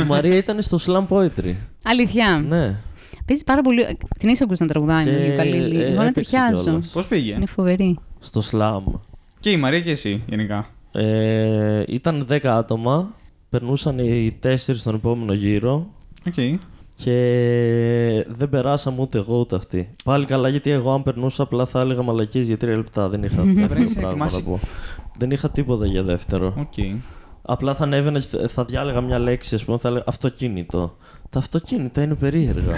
Η Μαρία ήταν στο slam poetry. Αλήθεια. Ναι. Παίζει πάρα πολύ. Την έχεις ακούσει να τραγουδάει Και, με η Ιουκαλίλη. ε, Εγώ να έπαιξε ταιριάζω. κιόλας. Πώς πήγε; Είναι φοβερή. Στο slam. Και η Μαρία και εσύ γενικά. Ε, ήταν 10 άτομα. Περνούσαν οι 4 στον επόμενο γύρο. Οκ. Και δεν περάσαμε ούτε εγώ ούτε αυτή. Πάλι καλά, γιατί εγώ αν περνούσα απλά θα έλεγα μαλακίες για τρία λεπτά. Δεν είχα δεύτερο είσαι πράγμα να ετοιμάσει. πω. Δεν είχα τίποτα για δεύτερο. Οκ. Απλά θα ανέβαινα και θα διάλεγα μια λέξη, ας πούμε, θα έλεγα αυτοκίνητο. Τα αυτοκίνητα είναι περίεργα.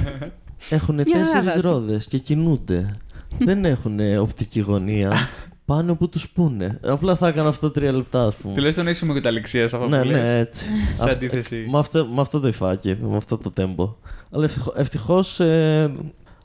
έχουν Μια τέσσερις γάβαση. ρόδες και κινούνται. Δεν έχουν οπτική γωνία. Πάνε όπου τους πούνε. Απλά θα έκανα αυτό τρία λεπτά, ας πούμε. Τουλάχιστον έχεις ομογεταληξία σε αυτό Ναι, που λες. ναι, έτσι. Σε Αυτό- αντίθεση. Με αυτό, με αυτό το υφάκι, με αυτό το τέμπο. Αλλά ευτυχώ.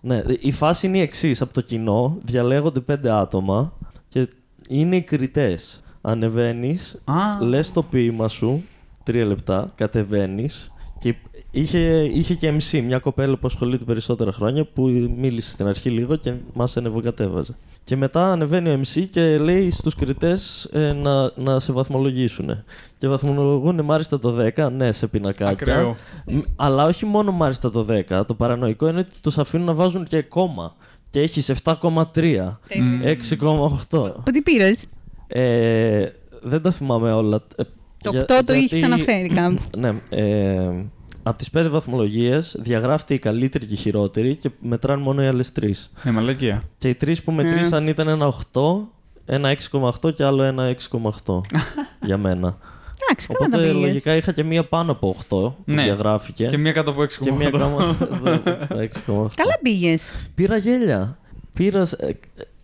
ναι, η φάση είναι η εξής. Από το κοινό διαλέγονται πέντε άτομα και είναι οι κριτές. Ανεβαίνεις, Α, λες το ποίημα σου, τρία λεπτά, κατεβαίνεις και είχε, είχε και MC, μια κοπέλα που ασχολείται περισσότερα χρόνια που μίλησε στην αρχή λίγο και μας ανεβοκατέβαζε. Και μετά ανεβαίνει ο MC και λέει στους κριτές ε, να, να σε βαθμολογήσουν. Και βαθμολογούν μάλιστα το 10, ναι, σε πινακάκια. Ακραίο. Μ, Αλλά όχι μόνο μάλιστα το 10. Το παρανοϊκό είναι ότι τους αφήνουν να βάζουν και κόμμα. Και έχεις 7,3, 6,8. Τι πήρες. Ε, δεν τα θυμάμαι όλα. Ε, Το για- 8 το γιατί- είχες αναφέρει κάπου. Ναι. Ε, από τις πέντε βαθμολογίες διαγράφεται η καλύτερη και η χειρότερη και μετράνε μόνο οι άλλες τρεις. Ναι, μαλακία. Και οι τρεις που μετρήσαν ήταν ένα 8, ένα 6,8 και άλλο ένα 6,8 για μένα. Εντάξει, καλά τα Οπότε πήγες. λογικά είχα και μία πάνω από 8 που Ναι. διαγράφηκε. Και μία κάτω από 6,8. και μία κάμω 6,8. Καλά πήγες. Πήρα γέλια. Πήρας.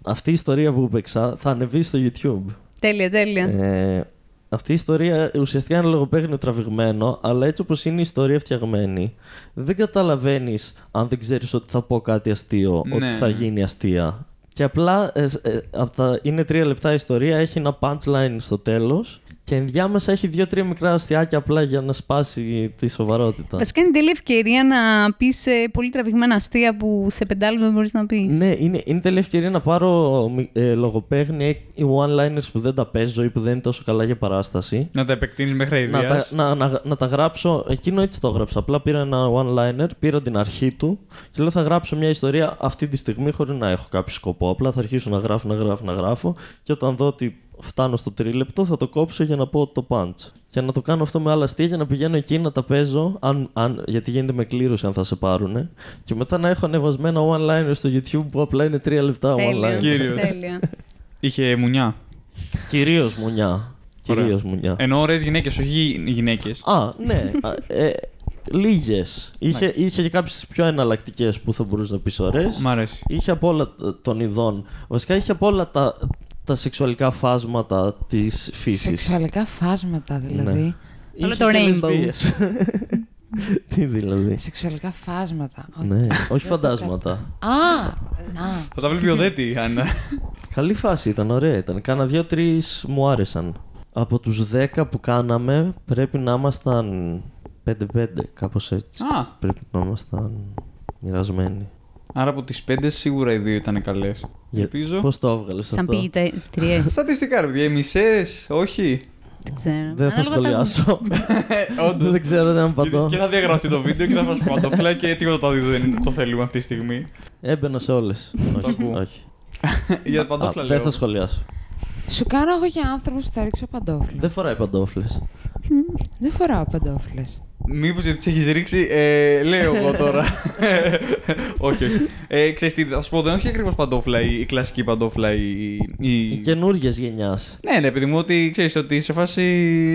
Ε, ε, αυτή η ιστορία που παίξα θα ανεβεί στο YouTube. Τέλεια, τέλεια. Ε, αυτή η ιστορία ουσιαστικά είναι λογοπαίγνιο τραβηγμένο, αλλά έτσι όπως είναι η ιστορία φτιαγμένη, δεν καταλαβαίνεις αν δεν ξέρεις ότι θα πω κάτι αστείο, Ναι. ότι θα γίνει αστεία. Και απλά ε, ε, απ' τα, είναι τρία λεπτά η ιστορία, έχει ένα punchline στο τέλος και ενδιάμεσα έχει δύο-τρία μικρά αστιάκια απλά για να σπάσει τη σοβαρότητα. Βασικά είναι τέλεια ευκαιρία να πεις πολύ τραβηγμένα αστεία που σε πεντάλεπτο δεν μπορείς να πεις. Ναι, είναι, είναι τέλεια ευκαιρία να πάρω μι- ε, λογοπαίγνια ή one-liners που δεν τα παίζω ή που δεν είναι τόσο καλά για παράσταση. Να τα επεκτείνεις μέχρι να, τα, ιδέα. να, να, να τα γράψω. Εκείνο έτσι το έγραψα. Απλά πήρα ένα one-liner, πήρα την αρχή του και λέω θα γράψω μια ιστορία αυτή τη στιγμή χωρίς να έχω κάποιο σκοπό. Απλά θα αρχίσω να γράφω, να γράφω, να γράφω και όταν δω ότι φτάνω στο τρίλεπτο θα το κόψω για να πω το punch. Και να το κάνω αυτό με άλλα αστεία για να πηγαίνω εκεί να τα παίζω, αν, αν, γιατί γίνεται με κλήρωση αν θα σε πάρουνε. Και μετά να έχω ανεβασμένα one-liner στο YouTube που απλά είναι τρία λεπτά Τέλεια. one-liner. Κύριος. τέλεια. Είχε μουνιά. Κυρίως μουνιά. Ωραία. Κυρίως μουνιά. Ενώ ωραίες γυναίκες, όχι γυναίκες. Α, ναι. Α, ε, Λίγες. Είχε, είχε και κάποιες πιο εναλλακτικές που θα μπορούσες να πεις ωραίες. Μ' αρέσει. Είχε από όλα τ- των ειδών. Βασικά είχε από όλα τα, τα σεξουαλικά φάσματα της φύσης. Σεξουαλικά φάσματα δηλαδή. Όλο το rainbow. Τι δηλαδή; Σεξουαλικά φάσματα. Οκ. ναι, όχι Δεν το φαντάσματα. Α, να. Θα τα βλέπει ο Δέτη, Άννα. Καλή φάση ήταν, ωραία ήταν. Κάνα δύο-τρεις μου άρεσαν. Από τους 10 που κάναμε πρέπει να ήμασταν 5-5, κάπως έτσι. Α, Πρέπει να ήμασταν μοιρασμένοι. Άρα από τις πέντε σίγουρα οι δύο ήταν καλές. Για- Ελπίζω. Πώς το έβγαλες Σαν αυτό; ποιητέ. Στατιστικά, ρε παιδιά, οι μισές, όχι. Δεν ξέρω. Δεν θα Ανάλογα τα- σχολιάσω. Όντως. δεν ξέρω, δεν Και, απαντώ. και θα διαγράψει το βίντεο και θα μα παντοφλά και τίποτα το άλλο δεν το θέλουμε αυτή τη στιγμή. Έμπαινα σε όλες. όχι, ακούω. όχι. Για Α, παντόφλα δεν λέω. θα σχολιάσω. Σου κάνω εγώ για άνθρωπος που θα ρίξω παντόφλα. Δεν φοράει παντόφλες. Δεν φοράω παντόφλες. Μήπως γιατί τις έχεις ρίξει, ε, λέω εγώ τώρα. όχι, όχι. Ε, ξέρεις τι, θα σου πω, δεν έχει ακριβώς παντόφλα η, η κλασική παντόφλα. Η, η... Οι καινούργιες γενιάς. Ναι, ναι, παιδί μου, ότι ξέρεις ότι σε φάση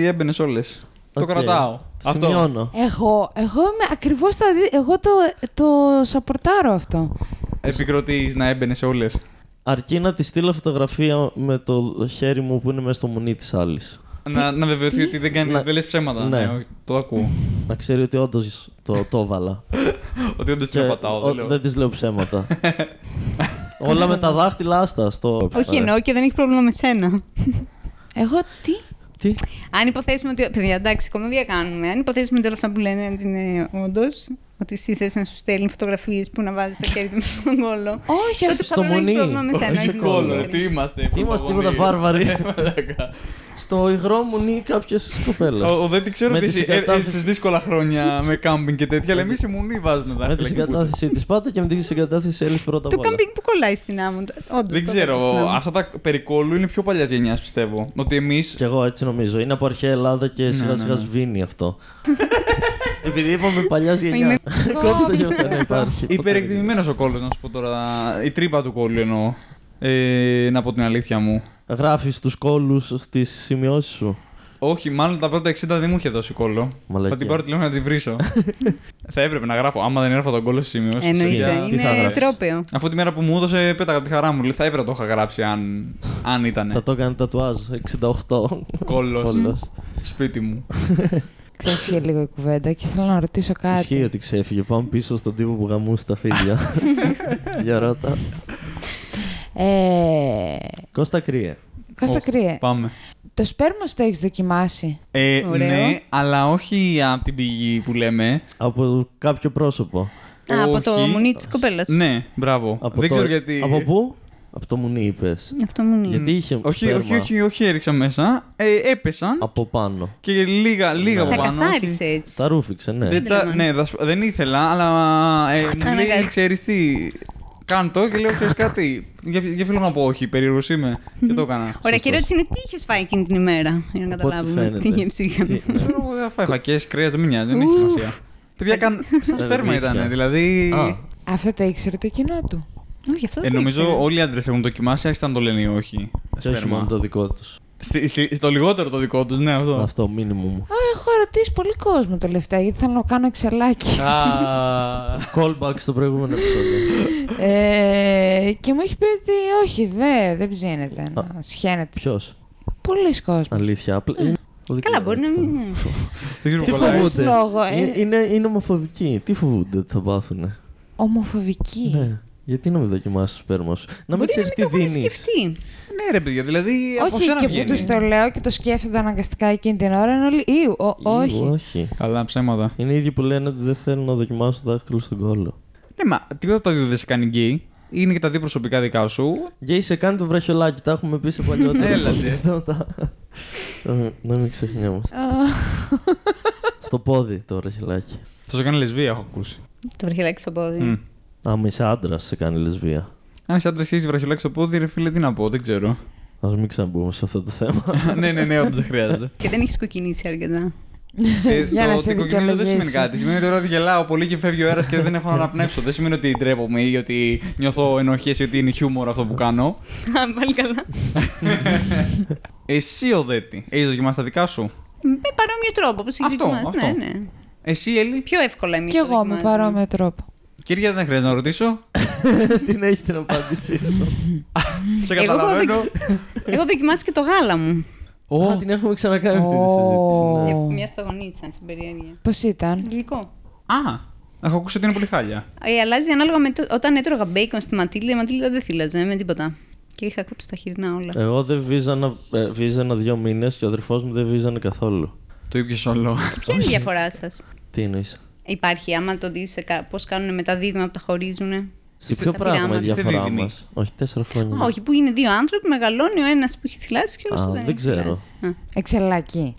έμπαινες όλες. Το κρατάω. Αυτό. Σημειώνω. Εγώ, εγώ είμαι ακριβώς το αντί... Εγώ το, το σαπορτάρω αυτό. Επικροτείς να έμπαινες σε όλες. Αρκεί να τη στείλω φωτογραφία με το χέρι μου που είναι μέσα στο μουνί της άλλης. Να, να βεβαιωθεί ότι δεν, κάνει, Να- δεν λες ψέματα. Ναι. Ναι. όχι, το ακούω. Να ξέρει ότι όντως το, το έβαλα. ότι όντως την πατάω. Δεν λέω. δεν της λέω ψέματα. Όλα με τα δάχτυλά στα στο. Όχι εννοώ και δεν έχει πρόβλημα με σένα. Εγώ τι; Τι; Αν υποθέσουμε ότι. Παιδιά, εντάξει, κομμωδία κάνουμε. Αν υποθέσουμε ότι όλα αυτά που λένε ότι είναι όντως. Ότι εσύ θες να σου στέλνει φωτογραφίες που να βάζεις τα χέρια του μέσα στον κόλλο. Όχι, Τότε αυτό. θα πρέπει να έχει Μονή. πρόβλημα με σένα. Όχι όχι κόλλο, με Κόλλο, την τι είμαστε. Τι είμαστε τίποτα πρωταγωνία. βάρβαροι. Ε, μαλάκα. Στο υγρό μου νύει κάποιες κοπέλες. Ο- ο- Δεν τη ξέρω Με ότι τη εσύ συγκατάθεση- έζησες δύσκολα χρόνια με κάμπινγκ και τέτοια, αλλά εμείς σε μουνί βάζουμε Με τη δάχτυλα. και πούτσες. συγκατάθεσή της πάντα και με τη συγκατάθεση Έλλης πρώτα Το απ' όλα. κάμπινγκ που κολλάει στην άμμο. Όντως, Δεν το ξέρω, βάζεις στην άμμο. αυτά τα περικόλου είναι πιο παλιάς γενιάς, πιστεύω. Ότι εμεί. Κι εγώ έτσι νομίζω. Είναι από αρχαία Ελλάδα και σιγά ναι, σιγά ναι. σβήνει αυτό. Επειδή είπαμε παλιά γενιάς. Είμαι- Κόψτε για αυτό να υπάρχει. Υπερεκτιμημένος ο κόλλος, να σου πω τώρα. Η τρύπα του κόλλου εννοώ. Ε, να πω την αλήθεια μου. Γράφεις τους κόλου στις σημειώσεις σου. Όχι, μάλλον τα πρώτα 60 δεν μου είχε δώσει κόλλο. Μαλακία. Θα την πάρω τηλέφωνο να τη βρίσω. θα έπρεπε να γράφω. Άμα δεν έγραφα τον κόλλο στις σημειώσεις. Εννοείται, Τι θα είναι γράψεις; τρόπαιο. Αφού τη μέρα που μου έδωσε, πέταγα από τη χαρά μου. Λέει, θα έπρεπε να το είχα γράψει αν, αν ήταν. Θα το έκανε τατουάζ 68. Κόλλος. Κόλλος. Σπίτι μου. Ξέφυγε λίγο η κουβέντα και θέλω να ρωτήσω Ισχύει κάτι. ότι ξέφυγε. Πάμε πίσω στον τύπο που γαμούσε τα φίδια. Για ρώτα. Ε, Κώστα κρύε. Κώστα Οχ, κρύε. Πάμε. Το σπέρμα σου το έχεις δοκιμάσει; Ε, Ωραίο. ναι, αλλά όχι από την πηγή που λέμε. Από κάποιο πρόσωπο. Α, από το Όχι. μουνί της κοπέλας. Ναι, μπράβο. Από δεν το- ξέρω γιατί. Από πού; Από το μουνί είπες. Αυτό μου είναι. Γιατί είχε Όχι, σπέρμα όχι, όχι, όχι, έριξα μέσα. Ε, έπεσαν από πάνω. και λίγα, λίγα Ναι. Τα από πάνω. καθάρισε έτσι. Τα ρούφηξε, ναι. Δεν, τα- Δεν ναι, θα σου πω, δεν ήθελα, αλλά ε, μου λέει, Αναγκάστηκε. ξέρεις τι, κάνω το και λέω, ξέρεις κάτι, για, για θέλω να πω όχι, περίεργος είμαι και το έκανα. Ωραία, Σωστός. και ερώτηση είναι τι είχες φάει εκείνη την ημέρα. Για να Από ό,τι καταλάβουμε φαίνεται. τι είχε ψύχα. Τι- Ξέρω εγώ, δεν θα φάει φακές, κρέας, δεν με νοιάζει, δεν έχει σημασία. Παιδιά, καν, σαν σπέρμα Ερβίθια. ήταν, δηλαδή... Α, Αυτό το ήξερε το κοινό του. Όχι, αυτό Ε, δεν νομίζω ήξερα. όλοι οι άντρες έχουν δοκιμάσει, άσχετα αν το λένε ή όχι. και όχι μόνο το δικό τους. Στη- στη- Στο λιγότερο το δικό τους, ναι, αυτό. Αυτό, μήνυμου μου. Α, έχω ρωτήσει πολύ κόσμο τελευταία γιατί θέλω να κάνω εξελάκι. Α, Callback στο προηγούμενο επεισόδιο. ε, και μου έχει πει ότι όχι, δε, δεν ψήνεται να σχένεται. Ποιος, Πολλοί κόσμοι. αλήθεια. Απλά- είναι- δεν Καλά, ξέρω μπορεί να αυτό. μην. δεν ξέρω Τι πολλά. φοβούνται. φοβούνται; λόγο, ε. Είναι- Είναι, είναι ομοφοβικοί. Τι φοβούνται ότι θα πάθουνε; Ομοφοβική. Ναι. Γιατί να μην δοκιμάσεις το σπέρμα σου; Να μην Μπορεί να ξέρεις μην τι το έχουν δίνεις. σκεφτεί. Ναι, ρε παιδιά, δηλαδή από Όχι, σένα και που βγαίνει. τους το λέω και το σκέφτονται αναγκαστικά εκείνη την ώρα είναι όλοι. Ιου, ο- όχι. όχι. Καλά, ψέματα. Είναι οι ίδιοι που λένε ότι δεν θέλουν να δοκιμάσουν το δάχτυλο στον κόλλο. Ναι, μα τίποτα από τα δύο δεν σε κάνει γκέι. Είναι και τα δύο προσωπικά δικά σου. Γκέι σε κάνει το βραχιολάκι, τα έχουμε πει σε παλιότερα. Έλα, ντε. podcast, τα- Ε, Να μην ξεχνιόμαστε. Α, Στο πόδι το βραχιολάκι. Θα σε κάνει λεσβία, έχω ακούσει. Το βραχυλάκι στο πόδι. Μμ. Άμα είσαι άντρας, σε κάνει λεσβία. Αν είσαι άντρας και έχεις βραχιολάκι στο πόδι, ρε φίλε, τι να πω, δεν ξέρω. Α μην ξαναμπούμε σε αυτό το θέμα. ναι, ναι, ναι, όντως δεν χρειάζεται. Και δεν έχεις κοκκινήσει αρκετά. Ε, Για να το σε ότι κοκκινίζω δεν δικαιολογήσει. σημαίνει κάτι. Σημαίνει ότι τώρα ότι γελάω πολύ και φεύγει ο αέρας και δεν έχω να αναπνεύσω. δεν σημαίνει ότι ντρέπομαι ή ότι νιώθω ενοχές ή ότι είναι χιούμορ αυτό που κάνω. Α, Πάλι καλά. Εσύ, Οδέτη, έχεις δοκιμάσει τα δικά σου; Με παρόμοιο τρόπο, όπω έχει Αυτό, δοκιμάσει. αυτό. Ναι, ναι. Εσύ, Έλλη; Πιο εύκολα εμείς. Κι εγώ με παρόμοιο τρόπο. Κυρία, δεν χρειάζεται να ρωτήσω. Την έχει την απάντησή σου. Σε Εγώ καταλαβαίνω. Εγώ δοκιμάσει και το γάλα μου. Ω, την έχουμε ξανακάνει αυτή τη Ω. συζήτηση. ναι. Για Μια σταγονίτσα, στην περιέργεια. Πώς ήταν; Γλυκό. Α, έχω ακούσει ότι είναι πολύ χάλια. Ε, αλλάζει ανάλογα με το, όταν έτρωγα μπέικον στη Ματίλda, η Ματίλda δεν θύλαζε με τίποτα. Και είχα κόψει τα χοιρινά όλα. Εγώ δεν βίζανα, ε, βίζανα δύο μήνες και ο αδερφός μου δεν βίζανε καθόλου. Το είπε όλο. Ποια είναι η διαφορά σας; Τι εννοείς; Υπάρχει, άμα το δεις πώς κάνουν μετά δίδυμα που τα χωρίζουν. Σε Είστε ποιο τα πράγμα η πειράματα. Είστε διαφορά δίδυμοι. μας; Όχι, τέσσερα χρόνια. Όχι, που είναι δύο άνθρωποι, μεγαλώνει ο ένας που έχει θυλάσει και ο άλλος Α, που δεν, δεν έχει ξέρω. θυλάσει. Α, Εξελάκι.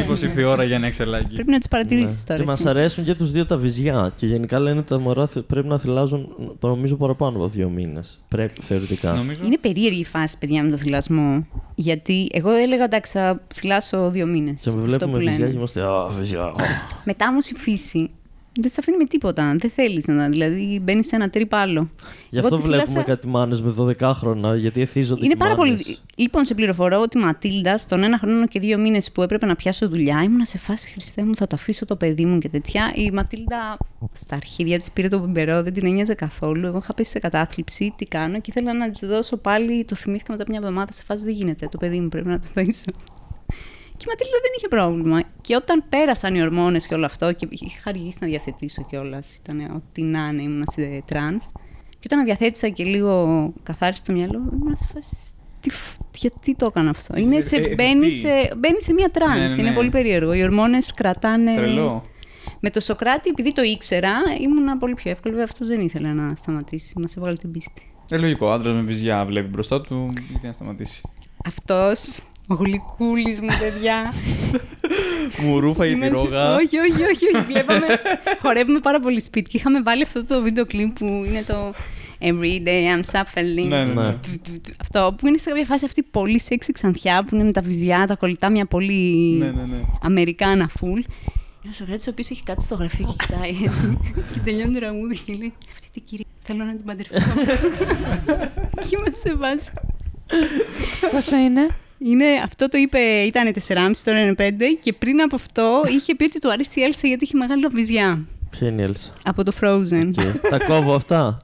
Μήπως ήρθε η ώρα για ένα εξελάκι. Πρέπει να του παρατηρήσεις Ναι. τώρα. Και μας εσύ. αρέσουν και τους δύο τα βυζιά. Και γενικά λένε ότι τα μωρά θε- πρέπει να θυλάζουν νομίζω παραπάνω από δύο μήνες. Πρέπει θεωρητικά. Νομίζω. Είναι περίεργη η φάση, παιδιά, με το θυλασμό. Γιατί εγώ έλεγα εντάξει, θα θυλάσω δύο μήνες. Και με βλέπουμε βυζιά και είμαστε. Α, βυζιά. Μετά όμως η φύση δεν σε αφήνει με τίποτα. Δεν θέλεις να. Δηλαδή μπαίνεις σε ένα τρύπο άλλο. Γι' Εγώ αυτό τη βλέπουμε θυλάσα- κάτι μάνες με 12 χρόνια, γιατί εθίζονται Είναι και πάρα μάνες. πολύ. Λοιπόν, σε πληροφορώ ότι η Ματίλντα, στον ένα χρόνο και δύο μήνες που έπρεπε να πιάσω δουλειά, ήμουνα σε φάση Χριστέ μου, θα το αφήσω το παιδί μου και τέτοια. Η Ματίλντα στα αρχίδια της πήρε το μπιμπερό, δεν την ένοιαζε καθόλου. Εγώ είχα πέσει σε κατάθλιψη, τι κάνω και ήθελα να της δώσω πάλι. Το θυμήθηκα μετά από μια εβδομάδα σε φάση δεν γίνεται. Το παιδί μου πρέπει να το θέσω. Και η Ματίλντα δεν είχε πρόβλημα. Και όταν πέρασαν οι ορμόνες και όλο αυτό, και είχα αργήσει να διαθετήσω κιόλας, ήταν ό,τι να είναι, ήμουν σε trance. Και όταν διαθέτησα και λίγο καθάρισε το μυαλό, ήμουν σε φάση. Τι, φ- γιατί το έκανα αυτό; Είναι σε, ε, μπαίνει, εθιστεί. σε, μπαίνει σε μία trance. Ναι, ναι, Είναι ναι. πολύ περίεργο. Οι ορμόνες κρατάνε. Τρελό. Με το Σοκράτη, επειδή το ήξερα, ήμουν πολύ πιο εύκολη. Βέβαια, αυτός δεν ήθελε να σταματήσει. Μας έβγαλε την πίστη. Ε, λογικό. Άντρας με βυζιά βλέπει μπροστά του, γιατί να σταματήσει. Αυτός, ο γλυκούλης μου, παιδιά. Μου ρούφαγε τη Είμαστε- ρόγα. Όχι, όχι, όχι. όχι. Βλέπαμε. χορεύουμε πάρα πολύ σπίτι και είχαμε βάλει αυτό το βίντεο κλιπ που είναι το Every day I'm suffering. Ναι, ναι, ναι. Ναι. Αυτό που είναι σε κάποια φάση αυτή πολύ σεξι ξανθιά που είναι με τα βυζιά, τα κολλητά, μια πολύ Ναι, ναι, ναι. Αμερικάνα full. Ένας Σοκράτη ο οποίος έχει κάτσει στο γραφείο και κοιτάει έτσι. και τελειώνει το τραγούδι και λέει Αυτή την κυρία θέλω να την παντρευτώ. και είμαστε σε βάση. Πόσο είναι; Είναι, αυτό το είπε, ήταν 4,5, τώρα είναι 5 και πριν από αυτό είχε πει ότι του αρέσει η Έλσα γιατί έχει μεγάλη βυζιά. Ποια είναι η Έλσα; Από το Frozen. Και τα κόβω αυτά;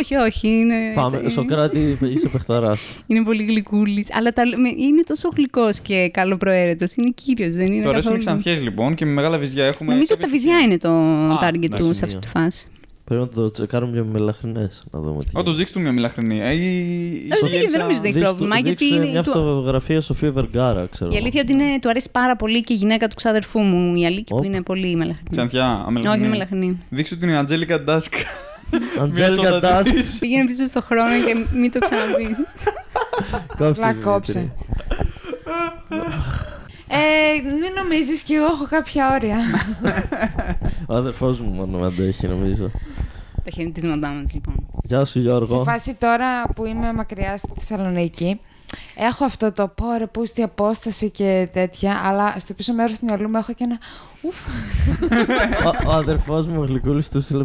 όχι, όχι, είναι, Πάμε. είναι, Σοκράτη, είσαι παιχταράς. είναι πολύ γλυκούλης. Αλλά τα, με- είναι τόσο γλυκός και καλοπροαίρετος. Είναι κύριος, δεν είναι Το αρέσουν οι καθόλου. ξανθιέ λοιπόν και με μεγάλα βυζιά έχουμε. Νομίζω ότι τα κάποιες- βυζιά είναι το target εντάξει, του σε μία. αυτή τη φάση. Πρέπει να το τσεκάρουμε για μελαχρινές. Να δούμε τι. Όντως δείξτε του μια μιλαχρινή. Ε, η- η Όχι, Σογέλσα- δεν νομίζω ότι έχει Δείξτε- πρόβλημα, γιατί δείξε είναι μια του- φωτογραφία Σοφία Βεργάρα, ξέρω. Η αλήθεια είναι ότι είναι, του αρέσει πάρα πολύ και η γυναίκα του ξαδερφού μου, η Αλίκη, που Οπ. είναι πολύ μελαχρινή. Ξανθιά, αμελαχρινή. Όχι, είναι μελαχρινή. Δείξτε του την Αντζέλικα Ντάσκ. Αντζέλικα Ντάσκ. Πήγαινε πίσω στο χρόνο και μην το ξαναπείς. Απλά κόψε. Ε, μην νομίζεις και εγώ έχω κάποια όρια. Ο αδερφός μου μόνο με αντέχει, νομίζω. Τα χαιρετίσματά μα, λοιπόν. Γεια σου, Σε Γιώργο. φάση τώρα που είμαι μακριά στη Θεσσαλονίκη, έχω αυτό το πω ρε πούστη απόσταση και τέτοια, αλλά στο πίσω μέρος του μυαλού μου έχω και ένα ουφ. ο, ο αδερφός μου, ο Γλυκούλης, του στείλε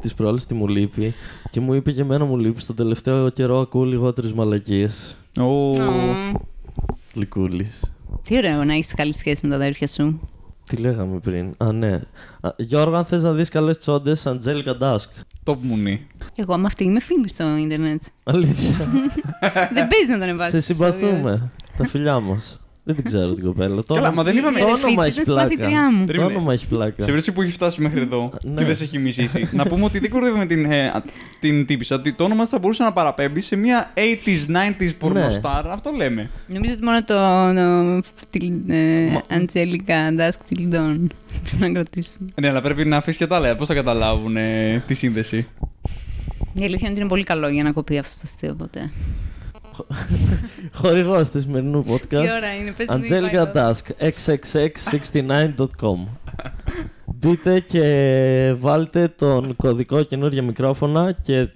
τι προάλλες τι μου λείπει και μου είπε και εμένα μου λείπει. Στο τελευταίο καιρό ακούω λιγότερες μαλακίες. Ω, Ω, Γλυκούλης. Τι ωραίο να έχεις καλή σχέση με τα αδέρφια σου. Τι λέγαμε πριν; Α, ναι. Α, Γιώργο, αν θες να δεις καλές τσόντες, Αντζέλικα Ντάσκ. Top μουνί. Εγώ με αυτή είμαι φίλη στο Ιντερνετ. Αλήθεια. δεν παίζει να τον Σε εμβάσει. συμπαθούμε. Τα φιλιά μας. Δεν την ξέρω την κοπέλα. Το Καλά, όνομα- μα δεν είπαμε. Το Η όνομα Ρεφίτση έχει ήταν συμπαθήτριά μου. Το Περίμενε. όνομα έχει πλάκα. Σε περίπτωση που έχει φτάσει μέχρι εδώ Ναι. και δεν σε έχει μισήσει, να πούμε ότι δεν κορδεύουμε την, ε, α, την τύπησα. Ότι το όνομα της θα μπορούσε να παραπέμπει σε μια 80s, 90s πορνοστάρ. Αυτό λέμε. Νομίζω ότι μόνο το. το τη- ε, Αντζέλικα Ντάσκ Τιλντών. Πρέπει να κρατήσουμε. Ναι, αλλά πρέπει να αφήσεις και τα άλλα. Πώς θα καταλάβουν ε, τη σύνδεση; Η αλήθεια είναι ότι είναι πολύ καλό για να κοπεί αυτό το αστείο ποτέ. Χορηγός του σημερινού Τι podcast. ώρα είναι, πες μου τι Angelica πάει εδώ. Dusk, xxx69.com. Μπείτε και βάλτε τον κωδικό καινούργια μικρόφωνα και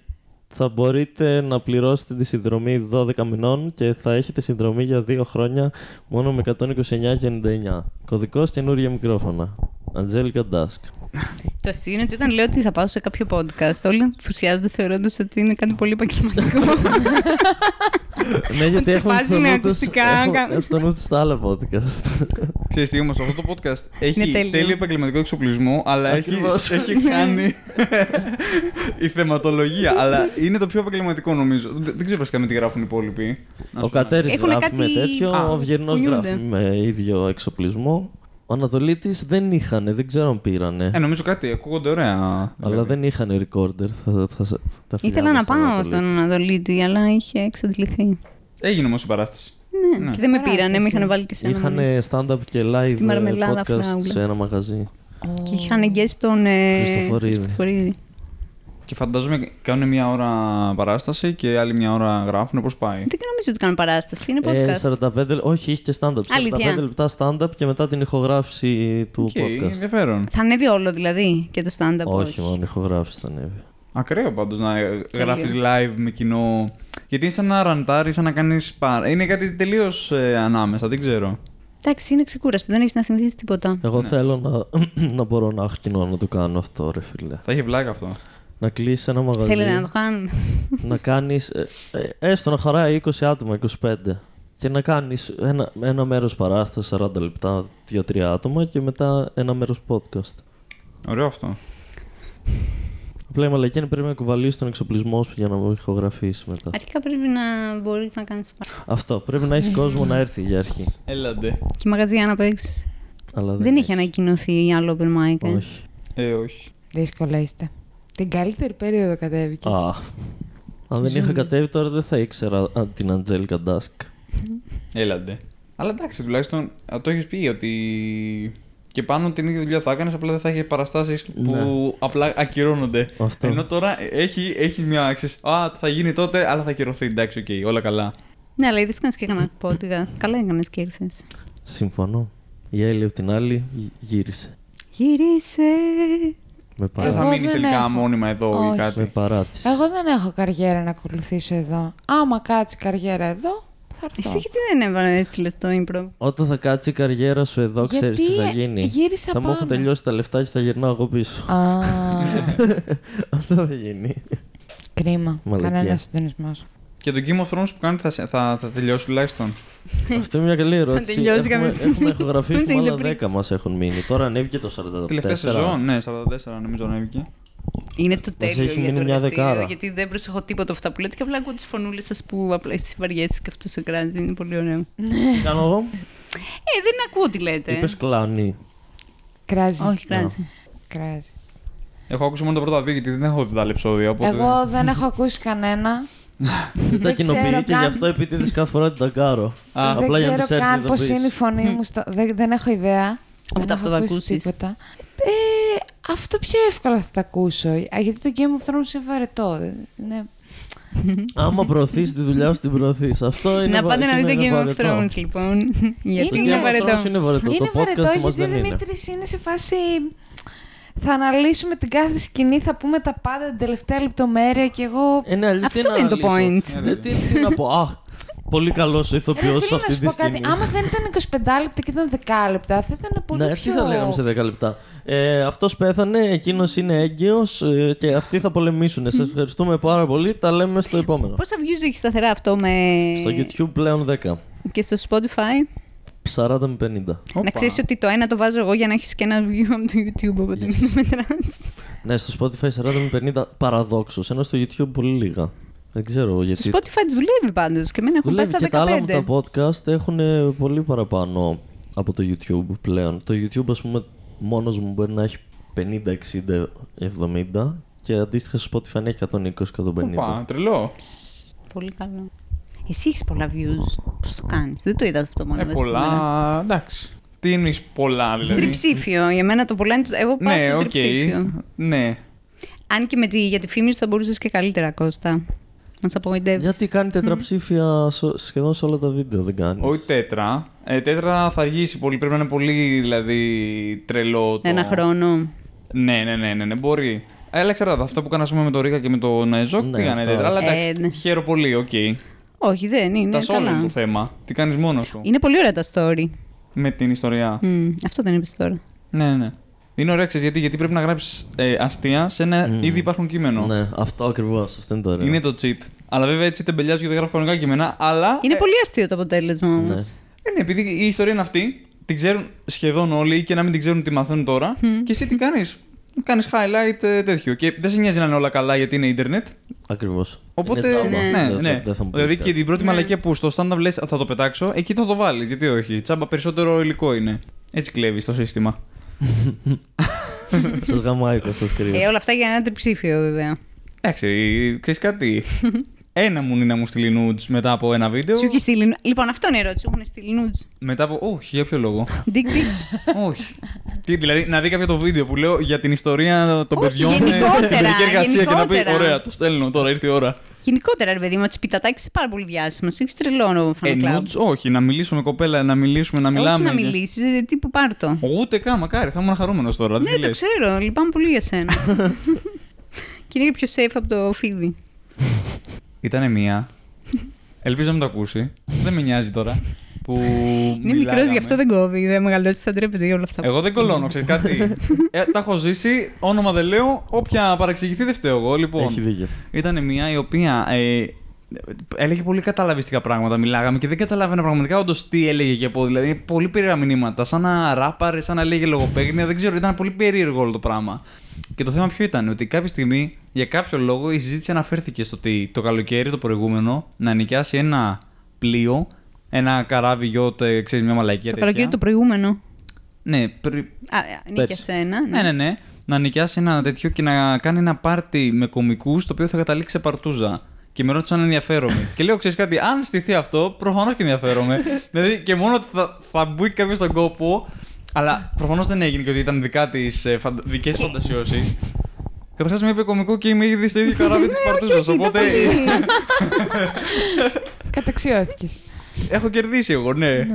θα μπορείτε να πληρώσετε τη συνδρομή 12 μηνών και θα έχετε συνδρομή για 2 χρόνια μόνο με 129,99. Κωδικός καινούργια μικρόφωνα. Angelica Dusk. Το αστείο είναι ότι όταν λέω ότι θα πάω σε κάποιο podcast, όλοι ενθουσιάζονται θεωρώντας ότι είναι κάτι πολύ επαγγελματικό. ναι, γιατί σε έχουν φάση στο με νου τους- ακουστικά, έχουν- κα- έχουν στο νου τους τα άλλα podcast. Ξέρεις τι όμως, αυτό το podcast έχει τέλειο. τέλειο επαγγελματικό εξοπλισμό, αλλά έχει, Ακριβώς. έχει χάνει η θεματολογία. αλλά είναι το πιο επαγγελματικό νομίζω. Δεν, δεν ξέρω βασικά με τι γράφουν οι υπόλοιποι. Να Ο σου πω. Κατέρης Έχουνε γράφει με κάτι- τέτοιο, Α, ο Αυγερινός κουνιούνται. γράφει με ίδιο εξοπλισμό. Ο Ανατολίτης δεν είχαν, δεν ξέρω αν πήρανε. Ε, νομίζω κάτι, ακούγονται ωραία. αλλά δηλαδή. δεν είχαν recorder. Θα, θα, θα, τα φιλιά Ήθελα να μας στον πάω Ανατολίτη. στον Ανατολίτη, αλλά είχε εξαντληθεί. Έγινε όμως η παράσταση. Ναι, Ναι. και δεν με Παράσταση. πήρανε, με είχαν βάλει και σε ένα. Είχαν μαγαζί. stand-up και live Τη μαρμελάδα ε, podcast φράουλα. σε ένα μαγαζί. Και είχαν εγγέσει τον. ε, Χριστοφορίδη. Χριστοφορίδη. Και φαντάζομαι κάνουν μια ώρα παράσταση και άλλη μια ώρα γράφουν. Πώς πάει. Δεν νομίζω ότι κάνουν παράσταση, είναι Ε, podcast. 45, όχι, είχε και stand-up. 45 Αλήθεια. λεπτά stand-up και μετά την ηχογράφηση του Οκ, podcast. ενδιαφέρον. Θα ανέβει όλο δηλαδή και το stand-up. όχι, μόνο ηχογράφηση θα ανέβει. Ακραίο πάντως να γράφεις live με κοινό. Γιατί είναι σαν να ραντάρεις, σαν να κάνεις παρά. Είναι κάτι τελείως ε, ανάμεσα, δεν ξέρω. Εντάξει, είναι ξεκούραστο, δεν έχεις να θυμηθείς τίποτα. Εγώ Ναι. θέλω να, να μπορώ να έχω κοινό να το κάνω αυτό, ρε φίλε. Θα έχει βλάκα αυτό. Να κλείσεις ένα μαγαζί. Θέλετε να το κάνουν; να κάνεις. έστω να χαράει 20 άτομα, 25. Και να κάνεις ένα, ένα μέρος παράσταση, 40 λεπτά, 2-3 άτομα και μετά ένα μέρος podcast. Ωραίο αυτό. Απλά η μαλακή είναι πρέπει να κουβαλήσεις τον εξοπλισμό σου για να μου ηχογραφήσεις μετά. Αρχικά πρέπει να μπορείς να κάνεις Αυτό. Πρέπει να έχεις κόσμο να έρθει για αρχή. Έλαντε. και μαγαζιά να παίξεις. Αλλά Δεν έχει ανακοινωθεί άλλο open mic. ε. Όχι. Ε, όχι. Δύσκολα είστε. Την καλύτερη περίοδο κατέβηκες. Α. Αν δεν είχα κατέβει τώρα δεν θα ήξερα α, την Αντζέλικα Ντάσκ. Έλαντε. Αλλά εντάξει, τουλάχιστον α, το έχεις πει ότι Και πάνω την ίδια δουλειά θα έκανες, απλά δεν θα είχε παραστάσεις που Ναι. απλά ακυρώνονται. Αυτό. Ενώ τώρα έχει, έχει μια αύξηση. Α, θα γίνει τότε, αλλά θα ακυρωθεί. Εντάξει, οκ, όλα καλά. Ναι, αλλά είδε κανένα και έκανα podcast. Καλά έκανες και ήρθε. Συμφωνώ. Η Έλλη από την άλλη γυ- γύρισε. Γύρισε. Με Δεν Εγώ θα παράτηση. μείνει δεν τελικά έχω. μόνιμα εδώ ή Όχι. Με κάτι. παράτηση. Εγώ δεν έχω καριέρα να ακολουθήσω εδώ. Άμα κάτσει καριέρα εδώ, θα έρθω. Εσύ γιατί δεν έβαλες έστειλε το improv. Όταν θα κάτσει η καριέρα σου εδώ, ξέρεις τι θα γίνει. γύρισα Θα μου πάνω. έχουν τελειώσει τα λεφτά και θα γυρνάω εγώ πίσω. Α, Αυτό θα γίνει. κρίμα. Μαλακία. Κανένα συντονισμός. Και το Game of Thrones που κάνετε θα, σε- θα, θα τελειώσει τουλάχιστον. Αυτό είναι μια καλή ερώτηση. τελειώσει Έχουμε, κάποια στιγμή. έχουμε ηχογραφήσει Μας άλλα έχετε 10 πρίξει. μας έχουν μείνει. Τώρα ανέβηκε το 44. Τελευταία σεζόν, ναι, 44 νομίζω ανέβηκε. Είναι το τέλειο έχει για μείνει το μια εργαστήριο, δεκάρα. γιατί δεν προσεχώ τίποτα από αυτά που λέτε και απλά ακούω τις φωνούλες σας που απλά εσεί βαριέσαι και αυτό σε κράζει. Είναι πολύ ωραίο. Τι κάνω εγώ; Ε, δεν ακούω τι λέτε. Είπες κλάνη. Κράζει. Όχι, κράζει. Κράζει. Έχω ακούσει μόνο τα πρώτα δύο γιατί δεν έχω δει τα άλλα επεισόδια. Οπότε... Εγώ δεν έχω ακούσει κανένα. Δεν τα Δεν κοινοποιεί ξέρω και γι' καν. αυτό επιτίθεται κάθε φορά την ταγκάρω. Α, Απλά για δεν να ξέρω της έρθει καν να πώς πεις. είναι η φωνή μου. Στο... Δεν, δεν έχω ιδέα. Ούτε Δεν αυτό έχω θα ακούσει ακούσεις. Τίποτα. Ε, αυτό πιο εύκολα θα τα ακούσω. Α, Γιατί το Game of Thrones είναι βαρετό. Είναι... Άμα προωθείς τη δουλειά σου, την προωθείς. Αυτό είναι Να πάτε να βα- δείτε είναι Game of βαρετό. Thrones, λοιπόν. Γιατί Το Είναι είναι Game of βαρετό. Thrones είναι βαρετό. είναι το βαρετό podcast μας γιατί ο δεν είναι. Δημήτρης είναι σε φάση. Θα αναλύσουμε την κάθε σκηνή, θα πούμε τα πάντα την τελευταία λεπτομέρεια και εγώ. Ε, ναι, αλλιώς τι Αυτό να δεν είναι το αναλύσω. point. Δεν- Τι τι να πω. Αχ, πολύ καλός ο Ρε ηθοποιός σε φίλε, να αυτή σου τη πω σκηνή. κάτι. Άμα δεν ήταν 25 λεπτά και ήταν 10 λεπτά, θα ήταν πολύ Ναι, πιο. τι θα λέγαμε σε 10 λεπτά. Ε, Αυτός πέθανε, εκείνος είναι έγκυος και αυτοί θα πολεμήσουν. Σας ευχαριστούμε πάρα πολύ. Τα λέμε στο επόμενο. Πόσα views έχει σταθερά αυτό με. Στο YouTube πλέον 10. και στο Spotify; 40 με 50. Όπα. Να ξέρεις ότι το ένα το βάζω εγώ για να έχεις και ένα view από το YouTube, οπότε μην το μετρά. Ναι, στο Spotify 40 με 50 παραδόξως. Ενώ στο YouTube πολύ λίγα. Δεν ξέρω γιατί. Στο Spotify δουλεύει πάντως και εμένα έχουν πάει Δουλεύει στα και τα άλλα μου 15. τα podcast έχουν ε, πολύ παραπάνω από το YouTube πλέον. Το YouTube, ας πούμε, μόνος μου μπορεί να έχει 50, 60, 70 και αντίστοιχα στο Spotify να έχει 120, 150. Ώπα, τρελό. Πολύ καλό. Εσύ έχεις πολλά views. Πώς το κάνεις, δεν το είδα αυτό μόνος Ε, μέσα σήμερα. πολλά. Εντάξει. Τι εννοείς πολλά, δηλαδή; Τριψήφιο. Για μένα το πολλά είναι. το- Εγώ πάω Ναι, στο οκ. τριψήφιο. Ναι. Αν και με τη, για τη φήμη σου θα μπορούσες και καλύτερα, Κώστα. Μας απογοητεύεις. Γιατί κάνει τετραψήφια σο- σχεδόν σε όλα τα βίντεο, δεν κάνει. Όχι τέτρα. Ε, τέτρα θα αργήσει πολύ. Πρέπει να είναι πολύ δηλαδή τρελό. Το... Ένα χρόνο. Ναι, ναι, ναι, ναι, ναι μπορεί. Ε, Αλλά εξαρτάται. Αυτά που κάνα, πούμε, με το Ρίκα και με τον Εζόκ Ναι, πήγανε αυτά. τέτρα. Αλλά Ε, εντάξει, ναι. χαίρομαι πολύ, οκ. Όχι, δεν είναι. Τα solo καλά. είναι το θέμα. Τι κάνεις μόνος σου; Είναι πολύ ωραία τα story. με την ιστορία. Μμ, αυτό δεν είπες τώρα. Ναι, ναι, ναι. Είναι ωραία, ξέρεις, γιατί, γιατί πρέπει να γράψεις ε, αστεία σε ένα Μμ. ήδη υπάρχον κείμενο. Ναι, αυτό ακριβώς. Αυτό είναι το ωραίο. Είναι το cheat. Αλλά βέβαια έτσι τεμπελιάζω γιατί δεν γράφω κανονικά κείμενα. Αλλά. Είναι ε, πολύ αστείο το αποτέλεσμα όμως. Ναι. Ε, ναι, επειδή η ιστορία είναι αυτή, την ξέρουν σχεδόν όλοι ή και να μην την ξέρουν τι μαθαίνουν τώρα. Και εσύ τι κάνεις; Κάνεις highlight ε, τέτοιο. Και δεν σε νοιάζει να είναι όλα καλά γιατί είναι ίντερνετ. Ακριβώς. Οπότε. είναι τσάμπα. ναι, Δεν θα- ναι. δεν θα μου πεις δηλαδή κάτι. και την πρώτη Ναι. μαλακία που στο stand-up λες θα το πετάξω, εκεί θα το βάλεις. Γιατί όχι. Τσάμπα περισσότερο υλικό είναι. Έτσι κλέβει το σύστημα. Σας γαμάει Κώστα κρύο. Ε, όλα αυτά για ένα τριψήφιο, βέβαια. Εντάξει, ξέρεις κάτι. ένα μου είναι να μου στείλει nudes μετά από ένα βίντεο. Σου έχει στείλει. Λοιπόν, αυτό είναι η ερώτηση. Σου έχουν στείλει nudes. Μετά από. Όχι, για ποιο λόγο; Dick pics. όχι. Τι, δηλαδή να δει κάποιο το βίντεο που λέω για την ιστορία των Όχι, παιδιών. ε, γενικότερα, την παιδική εργασία και να πει: γενικότερα. Ωραία, το στέλνω τώρα, ήρθε η ώρα. Γενικότερα, ρε παιδί μου, ο Τσιπιτατάκη είσαι πάρα πολύ διάσημο. Έχεις τρελό Ε, φανοκλαμπ. nudes, όχι, να μιλήσω με κοπέλα, να μιλήσουμε, να μιλάμε. Όχι να και- μιλήσεις, τύπου πάρτο. Ούτε καν, μακάρι, θα ήμουν χαρούμενος τώρα. τι Ναι, το λες. ξέρω. Λυπάμαι πολύ για σένα. και είναι και πιο safe από το φίδι. Ήτανε μία. Ελπίζω να μην το ακούσει. δεν με νοιάζει τώρα. Που Είναι μικρός, γι' αυτό δεν κόβει. Δεν μεγαλώσει, θα ντρέπεται για όλα αυτά. που Εγώ σου δεν πει. κολώνω, ξέρεις κάτι. ε, τα έχω ζήσει, όνομα δεν λέω. Όποια παρεξηγηθεί δεν φταίω εγώ. Λοιπόν, Έχει δίκιο. ήταν μία η οποία ε, έλεγε πολύ καταλαβιστικά πράγματα. Μιλάγαμε και δεν καταλάβαινα πραγματικά όντως τι έλεγε και από. Δηλαδή, πολύ περίεργα μηνύματα. Σαν να ράπαρε, σαν να λέγε λογοπαίγνια. Δεν ξέρω, ήταν πολύ περίεργο όλο το πράγμα. Και το θέμα ποιο ήταν, ότι κάποια στιγμή, για κάποιο λόγο, η συζήτηση αναφέρθηκε στο ότι το καλοκαίρι το προηγούμενο να νοικιάσει ένα πλοίο, ένα καράβι γιότ, ε, ξέρεις μια μαλακία Το τέτοια. καλοκαίρι το προηγούμενο. Ναι, πρι... Α, νίκιασε ένα. Ναι, ναι, ναι. Να νοικιάσει ένα τέτοιο και να κάνει ένα πάρτι με κομικούς το οποίο θα καταλήξει σε παρτούζα. Και με ρώτησαν αν ενδιαφέρομαι. και λέω, ξέρεις κάτι, αν στηθεί αυτό, προφανώς και ενδιαφέρομαι. δηλαδή και μόνο ότι θα, θα μπει κάποιος στον κόπο, Αλλά προφανώς δεν έγινε και ότι ήταν δικά της ε, φαντα... δικές φαντασιώσεις. Καταρχάς, με είπε κωμικό και είμαι ήδη στο ίδιο καράβι της Παρτούζα. Οπότε Καταξιώθηκες. έχω κερδίσει εγώ, ναι.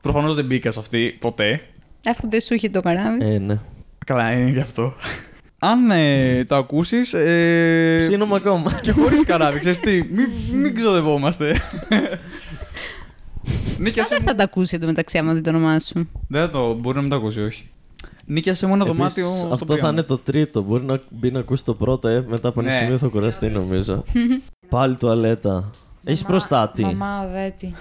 Προφανώς δεν μπήκα σε αυτή ποτέ. Αφού δεν σου είχε το καράβι. Ε, ναι. Καλά, είναι γι' αυτό. Αν ε, το ακούσεις. Ε, Ψήνομαι ακόμα. και χωρίς καράβι, ξέρεις τι. Μην, μην ξοδευόμαστε. Νίκιασε Δεν μου. θα τα ακούσει εντωμεταξύ άμα δει το όνομά σου. Δεν θα το. Μπορεί να μην το ακούσει, όχι. Νίκιασε μου ένα Επίσης, δωμάτιο. στο αυτό θα Πριάνο. είναι το τρίτο. Μπορεί να μπει να ακούσει το πρώτο, ε. Μετά από ένα Ναι. σημείο θα κουραστεί, νομίζω. Πάλι τουαλέτα. Έχεις Μαμά- προστάτη. Μαμά, οδέτη.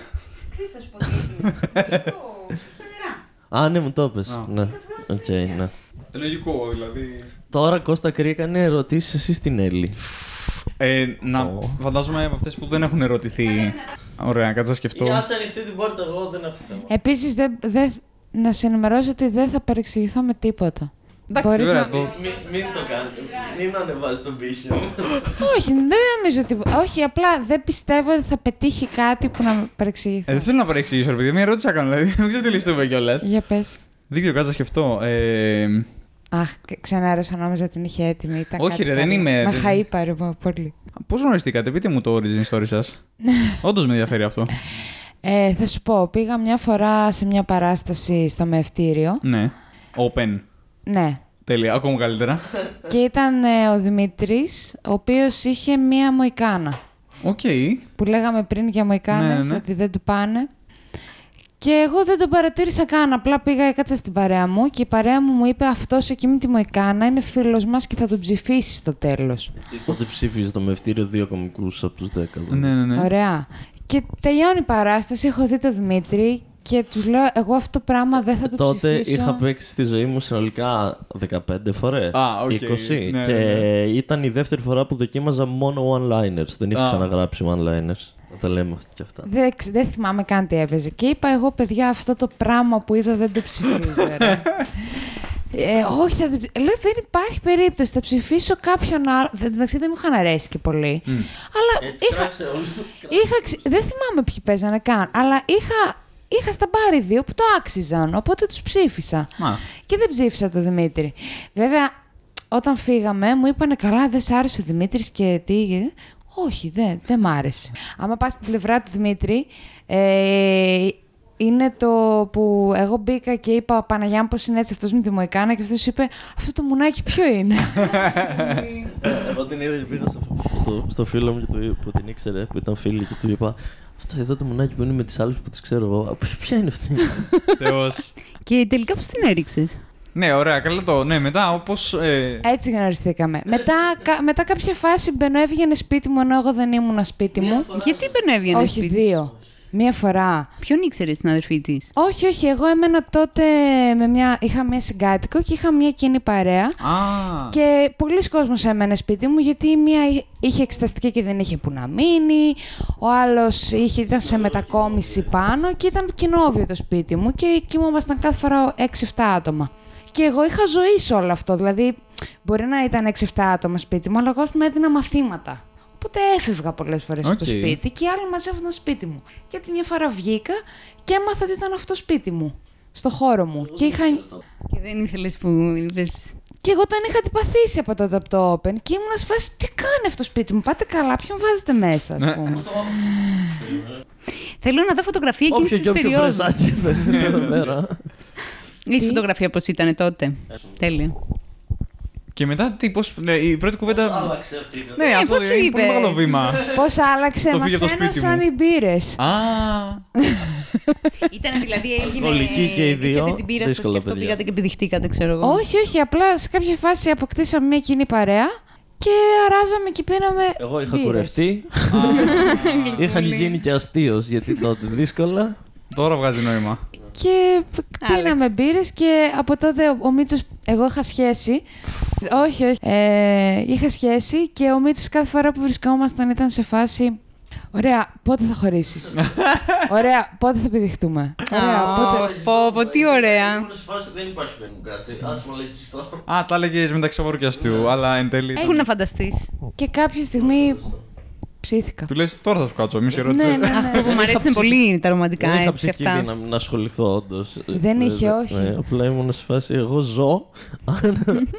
Α, ναι, μου το πες. Α. Ναι. Οκ, ναι. Λογικό, δηλαδή. Τώρα Κώστα Κρύ έκανε ερωτήσεις εσύ στην Έλλη. Ε, να Ω. φαντάζομαι από αυτές που δεν έχουν ερωτηθεί. Ωραία, κάτσε να σκεφτώ. ανοιχτή την πόρτα, εγώ δεν έχω θέμα. Επίσης, να σε ενημερώσω ότι δεν θα παρεξηγηθώ με τίποτα. Εντάξει, Μπορείς βέβαια, να- το... Μην, το κάνει. Μην ανεβάζεις τον πύχη. Όχι, δεν νομίζω ότι. Όχι, απλά δεν πιστεύω ότι θα πετύχει κάτι που να με παρεξηγηθώ. Ε, δεν θέλω να παρεξηγήσω, ρε παιδί. Μια ερώτηση να κάνω, δηλαδή. Δεν ξέρω τι λύση το είπε κιόλας. Για πες. Δεν ξέρω, κάτσε να σκεφτώ. Ε, Αχ, ξανάρεσα νόμιζα την είχε έτοιμη. Ήταν Όχι, κάτι ρε, δεν καλό. είμαι- Να δεν- χαΐπαρε μου πολύ. Πώς γνωριστήκατε, πείτε μου το origin story σας. Όντως με ενδιαφέρει αυτό. Ε, θα σου πω, πήγα μια φορά σε μια παράσταση στο μευτήριο. ναι. Open. Ναι. Τέλεια, ακόμα καλύτερα. Και ήταν ε, ο Δημήτρης, ο οποίος είχε μία μοϊκάνα. Οκ. Που λέγαμε πριν για μοϊκάνες, Ναι, ναι. ότι δεν του πάνε. Και εγώ δεν τον παρατήρησα καν. Απλά πήγα, έκατσα στην παρέα μου και η παρέα μου μου είπε αυτός εκείνη τη μοϊκάνα είναι φίλος μας και θα τον ψηφίσεις στο τέλος. Τότε ψήφιζε το φυτώριο δύο κομικούς από τους δέκα. Ναι, ναι, ναι. Ωραία. Και τελειώνει η παράσταση, έχω δει τον Δημήτρη και τους λέω εγώ αυτό το πράγμα δεν θα το Τότε ψηφίσω. είχα παίξει στη ζωή μου συνολικά 15 φορές. Α, οκ. 20. Ναι, και ναι, ήταν η δεύτερη φορά που δοκίμαζα μόνο one-liners. Δεν είχα Α. ξαναγράψει one-liners. Να τα λέμε και αυτά. Δεν, ξ- δεν θυμάμαι καν τι έπαιζε. Και είπα εγώ, παιδιά, αυτό το πράγμα που είδα δεν το ψηφίζω. ρε». ε, όχι, θα το... ψη- λέω δεν υπάρχει περίπτωση. Θα ψηφίσω κάποιον άλλο. Δεν, μεταξύ, δεν μου είχαν αρέσει και πολύ. Αλλά είχα, είχα, ξε- δεν θυμάμαι ποιοι παίζανε καν. Αλλά είχα, είχα στα μπάρι δύο που το άξιζαν. Οπότε τους ψήφισα. Α. Και δεν ψήφισα τον Δημήτρη. Βέβαια, όταν φύγαμε, μου είπανε καλά, δεν σ' άρεσε ο Δημήτρης και τι. Όχι, δεν, δεν μ' άρεσε. Άμα πας στην πλευρά του Δημήτρη, ε, είναι το που εγώ μπήκα και είπα Παναγιά μου πώς είναι έτσι αυτός με τη Μοϊκάνα και αυτός είπε αυτό το μουνάκι ποιο είναι; Ε, Εγώ την είδα και πήγα στο, στο, στο φίλο μου και του, είπα- που την ήξερε, που ήταν φίλη και του είπα Αυτό εδώ το μουνάκι που είναι με τις άλλες που τις ξέρω εγώ. «Α, ποια- Ποια είναι αυτή; Θεός. Και τελικά πώς την έριξες; ναι, ωραία, καλά το. Ναι, μετά όπως. Ε, έτσι γνωριστήκαμε. μετά, κα- μετά κάποια φάση μπαίνω, έβγαινε σπίτι μου ενώ εγώ δεν ήμουν σπίτι μου. Γιατί δεν έβγαινε Όχι, σπίτι. δύο. Μία φορά. Ποιον ήξερε την αδερφή της; Όχι, όχι. Εγώ έμενα τότε με μια. είχα μια συγκάτοικο και είχα μια κοινή παρέα. Α. Και πολλοί κόσμος έμενε σπίτι μου γιατί η μία είχε εξεταστική και δεν είχε που να μείνει. Ο άλλος είχε, ήταν σε μετακόμιση πάνω και ήταν κοινόβιο το σπίτι μου και κοιμόμασταν κάθε φορά 6-7 άτομα. Και εγώ είχα ζωή σε όλο αυτό. Δηλαδή, μπορεί να ήταν 6-7 άτομα σπίτι μου, αλλά εγώ ας πούμε, έδινα μαθήματα. Οπότε έφευγα πολλές φορές από το Οκ. σπίτι και οι άλλοι μαζεύονταν σπίτι μου. Και έτσι μια φορά βγήκα και έμαθα ότι ήταν αυτό σπίτι μου. Στο χώρο μου. Και είχα, Και δεν ήθελες που είπε. και εγώ τον είχα αντιπαθήσει από τότε από το Open και ήμουν σε φάση τι κάνει αυτό το σπίτι μου, πάτε καλά, ποιον βάζετε μέσα, Ναι. ας πούμε. Θέλω να δω φωτογραφία εκείνης Όποιο της και όποιο περίοδου. πρεζάκι φαίνεται εδώ πέρα. Έχει φωτογραφία πώς ήταν τότε. Τέλεια. Και μετά τι, πώς, ναι, η πρώτη κουβέντα. Άλλαξε αυτή. η Ναι, αυτό πώς σου είναι είπε; πολύ μεγάλο βήμα. Πώς άλλαξε, Το μας φύγε από το σπίτι ένωσαν μου. οι μπύρες; Α. Ήταν δηλαδή έγινε. Αλκοολική και οι δύο, Είχατε την πείρα σας δύσκολα και αυτό παιδιά. πήγατε και πηδηχτήκατε, ξέρω εγώ. Όχι, όχι, απλά σε κάποια φάση αποκτήσαμε μια κοινή παρέα και αράζαμε και πίναμε Εγώ είχα μπύρες. κουρευτεί. Είχαν γίνει και αστείο γιατί τότε δύσκολα. Τώρα βγάζει νόημα. Και π- Άλλαξε. πίναμε μπύρες και από τότε ο- ο Μίτσος, εγώ είχα σχέση. όχι, όχι. Ε, είχα σχέση και ο Μίτσος κάθε φορά που βρισκόμασταν ήταν σε φάση Ωραία, πότε θα χωρίσεις; Ωραία, πότε θα πηδηχτούμε. Ωραία, πότε... Πω, πω, τι ωραία. Ήμουν σε φάση δεν υπάρχει παιδί μου κάτσε. Άσε με λέγεις τώρα. Α, τα έλεγε μεταξύ σοβαρού και αστείου, αλλά εν τέλει. Πού να φανταστείς. Και κάποια στιγμή ψήθηκα. Του λες, τώρα θα σου κάτσω, μη σε Ναι, ρώτησες. ναι, ναι. Αυτό που μου αρέσει είναι πολύ τα ρομαντικά Δεν είχα έτσι ψυχή αυτά. δύναμη να ασχοληθώ, όντως. Δεν είχε, όχι. απλά ήμουν σε φάση. Εγώ ζω.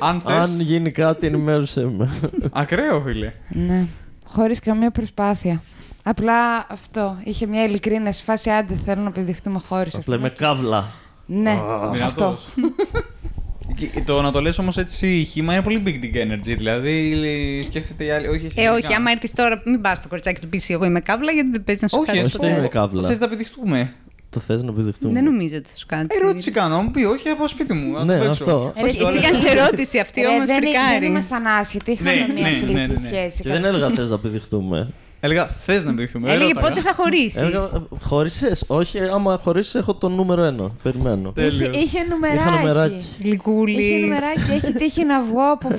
Αν θες. Αν γίνει κάτι, ενημέρωσέ με. Ακραίο, φίλε. Ναι, χωρίς καμία προσπάθεια. Απλά αυτό. Είχε μια ειλικρίνεια σε φάση άντε θέλω να πηδηχτούμε χωρίς. Απλά με καύλα. Ναι, αυτό. Δυνατός. Και το να το λες όμως έτσι χήμα είναι πολύ big dick energy. Δηλαδή σκέφτεται η άλλη. Όχι, εσύ Ε, όχι, γενικά. άμα έρθεις τώρα, μην πας στο κοριτσάκι του πει Εγώ είμαι καύλα, γιατί δεν παίζεις να σου Όχι, κάτσει. έτσι δεν ποτέ. είναι καύλα. Θες να πηδηχτούμε; Το θες να πηδηχτούμε; Δεν νομίζω ότι θα σου κάτσει. Ερώτηση κάνω, μου πει όχι από σπίτι μου. να Ναι, το παίξω. αυτό. Ε, Όχι, εσύ κάνει ερώτηση αυτή Ρε, όμως δεν, δεν φρικάρει. ήμασταν άσχετοι, είχαμε Ναι, μια ναι, φιλική ναι, ναι, ναι. σχέση. Και δεν έλεγα θες να πηδηχτούμε. Έλεγα θες να πηδηχτούμε. δεν Έλεγε ρώταγα. πότε θα χωρίσεις. Έλεγα χώρισε. Όχι, άμα χωρίσεις, έχω το νούμερο ένα. Περιμένω. Τέλειο. Είχε, είχε Είχα νουμεράκι. νουμεράκι. Είχε Γλυκούλη. νουμεράκι, έχει τύχει να βγω από.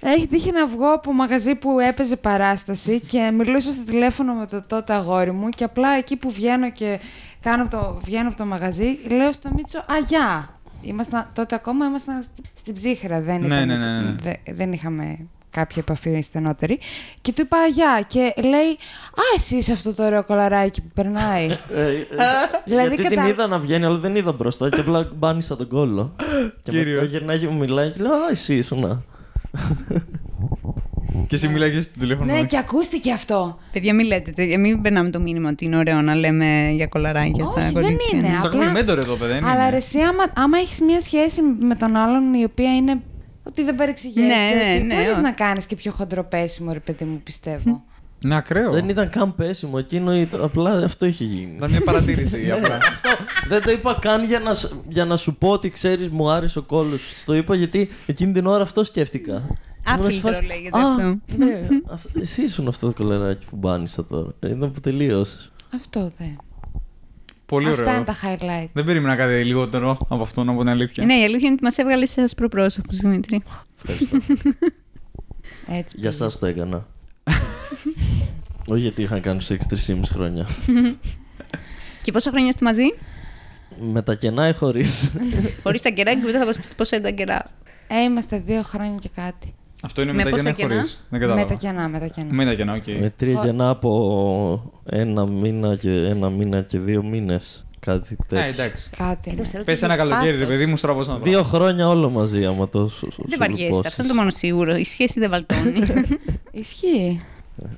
Έχει τύχει να βγω από μαγαζί που έπαιζε παράσταση και μιλούσα στο τηλέφωνο με το τότε αγόρι μου και απλά εκεί που βγαίνω και κάνω από το, βγαίνω από το μαγαζί, λέω στο Μίτσο «Αγιά». Ήμασταν, τότε ακόμα ήμασταν στη- στην ψύχρα, δεν, Ναι, ήταν- ναι, ναι, ναι. δε- δεν είχαμε κάποια επαφή στενότερη. Και του είπα «Αγιά» και λέει «Α, εσύ είσαι αυτό το ωραίο κολαράκι που περνάει». Ε, ε, Δηλαδή, γιατί κατα- την είδα να βγαίνει, αλλά δεν είδα μπροστά και απλά μπάνισα τον κόλλο. και Κύριος. μετά γυρνάει και μου μιλάει και λέω Α, εσύ ήσουν. Και εσύ μιλάγες στο τηλέφωνο. ναι, και ακούστηκε αυτό. Παιδιά, μην λέτε τέτοια. Μην περνάμε το μήνυμα ότι είναι ωραίο να λέμε για κολαράκια στα Όχι, δεν κορίτσια. είναι. Σας απλά- ακούμε μέντορ εδώ, παιδιά. δεν Αλλά είναι. ρε, εσύ, άμα, άμα έχεις μια σχέση με τον άλλον η οποία είναι. Ότι δεν παρεξηγιέστε. Ναι, ναι, ότι ναι, μπορείς όχι. να κάνεις και πιο χοντροπέσιμο, ρε παιδί μου, πιστεύω. Είναι ακραίο. Δεν ήταν καν πέσιμο. Εκείνο ήταν- απλά αυτό είχε γίνει. Ήταν μια παρατήρηση απλά. Αυτό δεν το είπα καν για να, σ- για να σου πω ότι ξέρεις, μου άρεσε ο κόλλο. Το είπα γιατί εκείνη την ώρα αυτό σκέφτηκα. Ήμουν σε Άφιλτρο φάση, λέγεται «Α, αυτό». Ναι, αυ- εσύ ήσουν αυτό το κολεράκι που μπάνισα τώρα. Ήταν που τελείωσες. Αυτό δε. Πολύ Αυτά ωραίο. είναι τα highlight. Δεν περίμενα κάτι λιγότερο από αυτό, να πω την αλήθεια. Ναι, η αλήθεια είναι ότι μας έβγαλες σε άσπρο πρόσωπο, Δημήτρη. Ευχαριστώ. Έτσι. Για πήγε. εσά το έκανα. Όχι γιατί είχα κάνει σεξ 3,5 χρόνια. Και πόσα χρόνια είστε μαζί, Με τα κενά ή χωρίς; χωρίς τα κερά και μετά θα μα πείτε πόσα είναι τα κερά. Ε, είμαστε δύο χρόνια και κάτι. Αυτό είναι Με με τα πόσα κενά κενά; χωρί. Δεν κατάλαβα. Με τα κενά, με τα κενά. Με τα κενά, οκ. Με τρία Χω- κενά από ένα μήνα και, ένα μήνα και δύο μήνες. Κάτι Α, τέτοιο. εντάξει. Κάτι. ναι. Πες ένα καλοκαίρι, ρε παιδί μου, στραβώνα εδώ. Δύο χρόνια όλο μαζί, άμα το σου, σου Δεν βαριέστε, τελειώσεις. αυτό είναι το μόνο σίγουρο. Η σχέση δεν βαλτώνει. Ισχύει.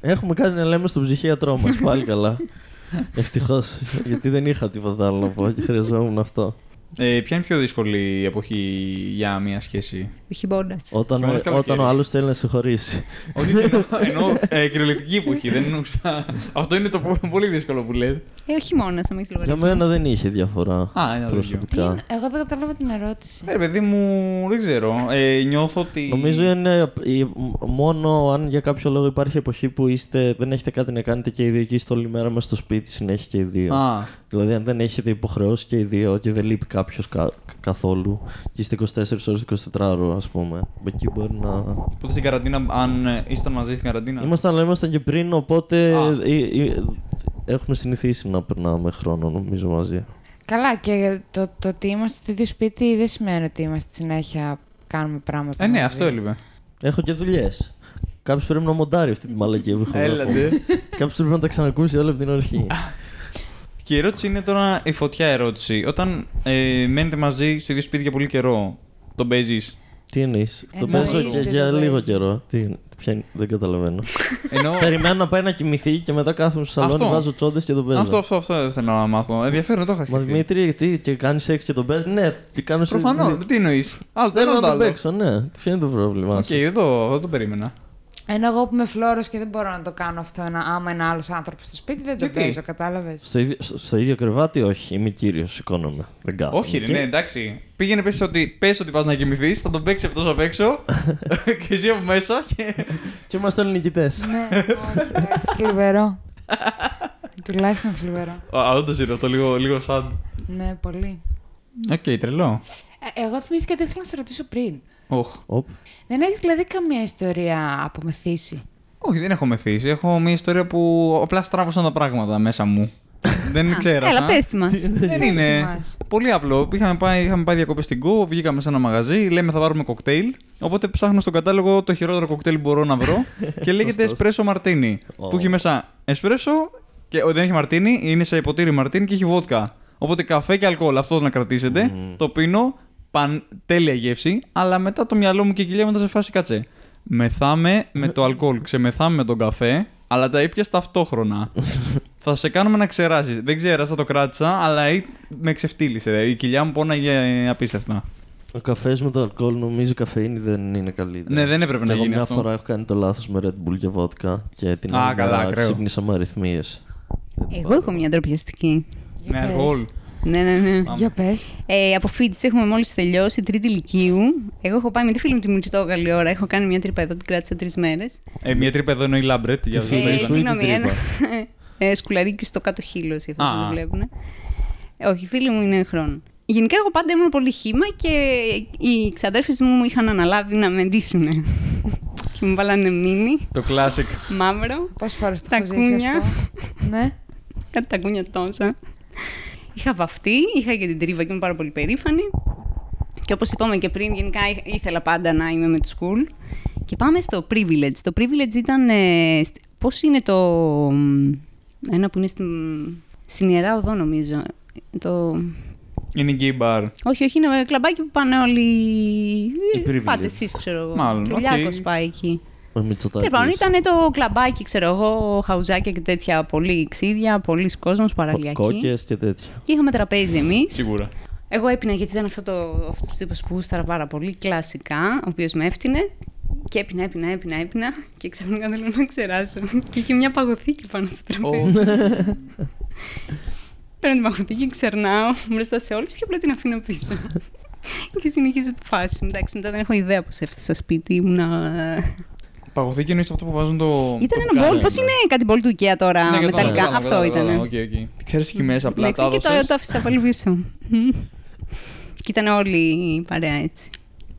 Έχουμε κάτι να λέμε στον ψυχίατρό μας. Πάλι καλά. Ευτυχώς. γιατί δεν είχα τίποτα άλλο να πω και χρειαζόμουν αυτό. Ε, ποια είναι η πιο δύσκολη εποχή για μια σχέση; Ο χειμώνα. Όταν, Χειμώνας, όταν καλοκαίρι. ο άλλος θέλει να σε χωρίσει. Όχι, εννοώ, εννοώ ε, κυριολεκτική εποχή. Δεν εννοούσα. Αυτό είναι το πο- πολύ δύσκολο που λες. Ε, ο χειμώνα, αν έχει Για λογαριασμό. μένα δεν είχε διαφορά. Α, είναι το Τι προσωπικά. είναι- Εγώ δεν κατάλαβα την ερώτηση. Ε, ρε παιδί μου, δεν ξέρω. Ε, νιώθω ότι. Νομίζω είναι η- μόνο αν για κάποιο λόγο υπάρχει εποχή που είστε, δεν έχετε κάτι να κάνετε και οι δύο και είστε όλη μέρα μέσα στο σπίτι συνέχεια και οι δύο. Α, Δηλαδή, αν δεν έχετε υποχρεώσει και οι δύο και δεν λείπει κάποιος καθόλου και είστε 24 ώρες 24 ώρο, ας πούμε. Εκεί μπορεί να. οπότε στην καραντίνα, αν ε, ήσταν μαζί στην καραντίνα; Ήμασταν, αλλά ήμασταν και πριν, οπότε Α. ε, ε, έχουμε συνηθίσει να περνάμε χρόνο, νομίζω, μαζί. Καλά, και το, το ότι είμαστε στο ίδιο σπίτι δεν σημαίνει ότι είμαστε συνέχεια κάνουμε πράγματα. Ε, ναι, μαζί. αυτό έλειπε. Έχω και δουλειές. Κάποιος πρέπει να μοντάρει αυτή τη μαλακία που έχω. Έλατε. Κάποιος πρέπει να τα ξανακούσει όλα από την αρχή. Και η ερώτηση είναι τώρα η φωτιά ερώτηση. Όταν ε, μένετε μαζί στο ίδιο σπίτι για πολύ καιρό, τον παίζεις; Τι εννοείς; Το Εννοείται παίζω και το για παίζει. λίγο καιρό. Τι, είναι, ποια είναι, δεν καταλαβαίνω. Ενώ. Περιμένω να πάει να κοιμηθεί και μετά κάθομαι στο σαλόνι, Αυτό. βάζω τσόντες και τον παίζω. αυτό, αυτό, αυτό θέλω να μάθω. Ενδιαφέρον, το είχα Μας σκεφτεί. Δημήτρη, τι, και κάνει σεξ και τον παίζεις. Ναι, και κάνω σεξ. Προφανώς, τι εννοείς. Άλλο Θέλω ένα να τον άλλο. παίξω, ναι. Ποιο είναι το πρόβλημά Οκ, σου. εδώ, εδώ το περίμενα. Ενώ εγώ που είμαι φλόρος και δεν μπορώ να το κάνω αυτό ένα, άμα είναι άλλος άνθρωπος στο σπίτι, δεν το Γιατί; παίζω, κατάλαβες; Στο ίδιο, στο, στο ίδιο κρεβάτι, όχι. Είμαι κύριος, σηκώνομαι. Δεν κάθομαι. Όχι, ρε, εκεί. ναι, εντάξει. Πήγαινε πες ότι, πες ότι πας να κοιμηθείς, θα τον παίξεις αυτός απ' έξω και εσύ από μέσα. Και... Και είμαστε όλοι νικητές. ναι, όχι, εντάξει, θλιβερό. Τουλάχιστον θλιβερό. Α, όντως είναι αυτό λίγο, λίγο σαν. Ναι, πολύ. Οκ, τρελό. Ε, εγώ θυμήθηκα ότι ήθελα να σε ρωτήσω πριν. Οχ. Ωπ. Δεν έχεις δηλαδή καμία ιστορία από μεθύσει. Όχι, δεν έχω μεθύσει. Έχω μια ιστορία που απλά στράβωσαν τα πράγματα μέσα μου. Δεν Α, ξέρω. Έλα, πες τη μας. Δεν Πες είναι. τη μας. Πολύ απλό. Είχαμε πάει, είχαμε πάει διακοπές στην Go, βγήκαμε σε ένα μαγαζί, λέμε θα πάρουμε κοκτέιλ. Οπότε ψάχνω στον κατάλογο το χειρότερο κοκτέιλ που μπορώ να βρω και λέγεται Σωστός. espresso martini. Ω. Που έχει μέσα espresso και ο, δεν έχει μαρτίνι, είναι σε ποτήρι μαρτίνι και έχει βότκα. Οπότε καφέ και αλκοόλ, αυτό να κρατήσετε. Το πίνω, παν, τέλεια γεύση, αλλά μετά το μυαλό μου και η κοιλιά μου ήταν σε φάση κάτσε. Μεθάμε με το αλκοόλ, ξεμεθάμε με τον καφέ, αλλά τα ήπια ταυτόχρονα. θα σε κάνουμε να ξεράσεις. Δεν ξέρασα, το κράτησα, αλλά ή- με ξεφτύλισε. Η κοιλιά μου πόναγε απίστευτα. Ο καφές με το αλκοόλ νομίζω η καφεΐνη δεν είναι καλή. ιδέα. Ναι, δεν έπρεπε Και να εγώ γίνει μια αυτό. φορά έχω κάνει το λάθος με Red Bull και βότκα και την Α, άλλη καλά, μέρα ακραίο. ξύπνησα με αριθμίες. Εγώ έχω μια ντροπιαστική. Με πες. αλκοόλ. Ναι, ναι, ναι. Για πες. Ε, από φοιτηση έχουμε μόλις τελειώσει, τρίτη ηλικίου. Εγώ έχω πάει με τη φίλη μου τη Μουτσιτό καλή ώρα. Έχω κάνει μια τρύπα εδώ, την κράτησα τρεις μέρες. Ε, μια τρύπα εδώ είναι η Λάμπρετ. Για Τη αυτό το φίλη Ε, σου είδα. ή την συγγνώμη, ένα. τρύπα; ε, σκουλαρίκι στο κάτω χείλο, για αυτού Α. που το βλέπουν. Ε, όχι, η φίλη μου είναι χρόνο. Γενικά, εγώ πάντα ήμουν πολύ χήμα και οι ξαδέρφε μου είχαν αναλάβει να με ντύσουν. και μου βάλανε μίνι, Το classic. μαύρο, Πόσες φορές το Τα έχω ζήσει κούνια. αυτό. Ναι. κάτι τα κούνια τόσα. Είχα βαφτεί, είχα και την τρίβα και ήμουν πάρα πολύ περήφανη. Και όπως είπαμε και πριν, γενικά ήθ- ήθελα πάντα να είμαι με το σχολείο. Και πάμε στο privilege. Το privilege ήταν. Ε, σ- πώς είναι το. μ, Ένα που είναι στην, στην ιερά οδό, νομίζω. Το... Είναι η gay bar. Όχι, όχι, είναι κλαμπάκι που πάνε όλοι. Οι privilege. Πάτε εσεί, ξέρω εγώ. Μάλλον, Και ο οκ. Λιάκος πάει εκεί. Ο Μητσοτάκης. Λοιπόν, ήταν το κλαμπάκι, ξέρω εγώ, χαουζάκια και τέτοια. Πολύ ξύδια, πολλοί κόσμος, παραλιακοί. Κόκες και τέτοια. Και είχαμε τραπέζι εμείς. Σίγουρα. Εγώ έπινα γιατί ήταν αυτό το αυτός ο τύπος που γούσταρα πάρα πολύ, κλασικά, ο οποίος με έφτιανε. Και έπινα, έπινα, έπινα, έπινα. Και ξαφνικά θέλω να ξεράσω. και είχε μια παγωθήκη πάνω στο τραπέζι. Παίρνω την παγωθήκη, ξερνάω μπροστά σε όλους και απλά την αφήνω πίσω. και συνεχίζω τη φάση μου. Εντάξει, μετά δεν έχω ιδέα πώς έφτασα σπίτι. Ήμουνα... Παγωθήκη εννοείς αυτό που βάζουν το. Ήταν το ένα μπουκάλι, μπολ, πώς ναι. είναι κάτι μπολ του IKEA τώρα, Ναι, κατάλαβα, μεταλλικά; κατάλαβα, Αυτό κατάλαβα, ήταν. OK, OK. Ξέρεις εκεί μέσα απλά Ναι, τα και το, έδωσες. το άφησα πάλι πίσω. και ήταν όλη η παρέα έτσι.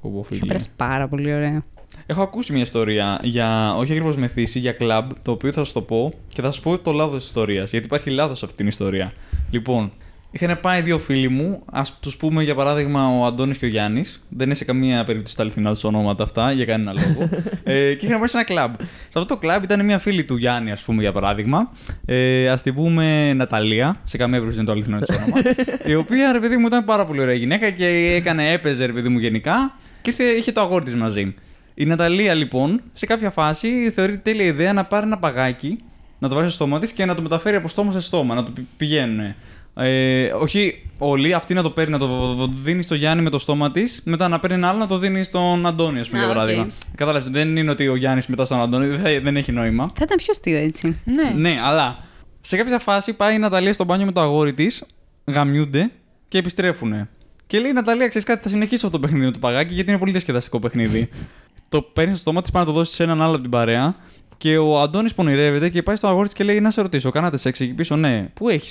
Πω, πω, Είχα φίλε. περάσει πάρα πολύ ωραία. Έχω ακούσει μια ιστορία για, όχι ακριβώς μεθύσι, για κλαμπ, το οποίο θα σα το πω και θα σα πω το λάθος της ιστορίας. Γιατί υπάρχει λάθος σε αυτή την ιστορία. Λοιπόν, είχαν πάει δύο φίλοι μου, ας τους πούμε για παράδειγμα ο Αντώνης και ο Γιάννης. Δεν είναι σε καμία περίπτωση τα αληθινά τους ονόματα αυτά, για κανένα λόγο. ε, και είχαν πάει σε ένα κλαμπ. Σε αυτό το κλαμπ ήταν μια φίλη του Γιάννη, ας πούμε για παράδειγμα. Ε, ας την πούμε Ναταλία, σε καμία περίπτωση δεν είναι το αληθινό της όνομα. η οποία ρε παιδί μου ήταν πάρα πολύ ωραία γυναίκα και έκανε, έπαιζε ρε παιδί μου γενικά και ήρθε, είχε το αγόρι της μαζί. Η Ναταλία λοιπόν σε κάποια φάση θεωρεί τέλεια ιδέα να πάρει ένα παγάκι, να το βάλει στο στόμα της και να το μεταφέρει από στόμα σε στόμα, να το πη- πηγαίνουν. Ε, όχι όλοι, αυτή να το παίρνει, να το β- β- δίνει στο Γιάννη με το στόμα της, μετά να παίρνει ένα άλλο να το δίνει στον Αντώνη, ας πούμε, Α, για οκ. παράδειγμα. Κατάλαβες, δεν είναι ότι ο Γιάννης μετά στον Αντώνη, δεν, θα- δεν έχει νόημα. Θα ήταν πιο αστείο έτσι. Ναι. Ναι, αλλά σε κάποια φάση πάει η Ναταλία στο μπάνιο με το αγόρι της, γαμιούνται και επιστρέφουν. Και λέει η Ναταλία, ξέρεις κάτι, θα συνεχίσω αυτό το παιχνίδι με το παγάκι γιατί είναι πολύ διασκεδαστικό παιχνίδι. το παίρνει στο στόμα της, πάει να το δώσει σε έναν άλλο από την παρέα. Και ο Αντώνης πονηρεύεται και πάει στο αγόρι της και λέει: Να σε ρωτήσω, κάνατε σεξ εκεί πίσω, ναι. Πού έχει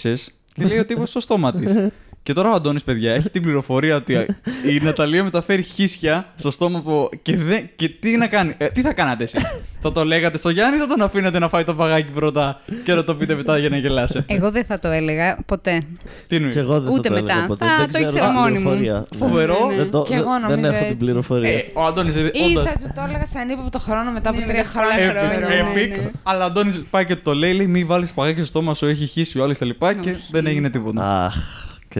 Και λέει ο τύπος στο στόμα της. Και τώρα ο Αντώνης, παιδιά, έχει την πληροφορία ότι η Ναταλία μεταφέρει χίσια στο στόμα που. Και, δεν... και τι να κάνει; Ε, τι θα κάνατε εσείς; θα το λέγατε στο Γιάννη ή θα τον αφήνατε να φάει το παγάκι πρώτα και να το πείτε μετά για να γελάσετε; Εγώ δεν θα το έλεγα ποτέ. τι εννοείς; Και εγώ δεν Ούτε θα το μετά. έλεγα ποτέ. Α, δεν το ξέρω ήξερα την μόνη μου. πληροφορία. Φοβερό. Δεν, το, Κι εγώ δεν νομίζω έχω την έτσι. πληροφορία. Ε, ο Αντώνης. Ή θα του το έλεγα σαν ύποπτο χρόνο μετά από Ναι, τρία ναι, χρόνια. ναι, ξέρω ναι, εγώ. ναι. Epic. Αλλά ο Αντώνης πάει και το λέει, λέει: Μην βάλεις παγάκι στο στόμα σου, έχει χύσει ο άλλος λοιπά Και Όχι. δεν έγινε τίποτα. Αχ,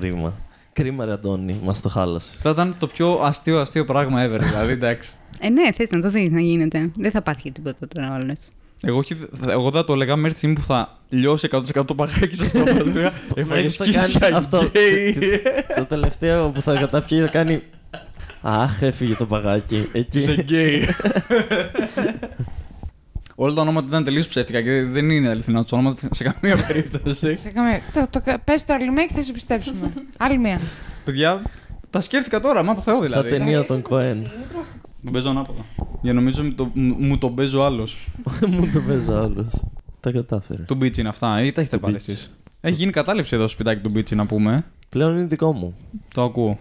κρίμα. Κρίμα, ρε Αντώνη, μας το χάλασε. Θα ήταν το πιο αστείο αστείο πράγμα ever, δηλαδή εντάξει. Ε, ναι, θες να το δεις να γίνεται. Δεν θα υπάρχει τίποτα τώρα όλες. Εγώ, όχι- θα- εγώ θα το έλεγα μέχρι τη στιγμή που θα λιώσει 100% το παγάκι στο στόμα του. Έφαγε Μέχρι θα κάνει σκύσιμο αυτό. γκέι. Το τελευταίο που θα καταπιεί θα κάνει. Αχ, έφυγε το παγάκι. Είσαι Εκεί. γκέι. Όλα τα ονόματα ήταν τελείως ψεύτικα και δεν είναι αληθινά του ονόματα σε καμία περίπτωση. Σε καμία- Το, το, πες το άλλη μία και θα σε πιστέψουμε. Άλλη μία. Παιδιά, τα σκέφτηκα τώρα, μα το Θεό Σαν δηλαδή. ταινία των Κοέν. Τον παίζω ανάποδα. Για νομίζω μου το- μου μου τον παίζω άλλος. Μου το παίζω άλλος. Τα κατάφερε. Του Μπίτσι είναι αυτά, ή τα έχετε Του πάρει Beach. εσείς; Έχει γίνει κατάληψη εδώ στο σπιτάκι του Μπίτσι να πούμε. Πλέον είναι δικό μου. Το ακούω.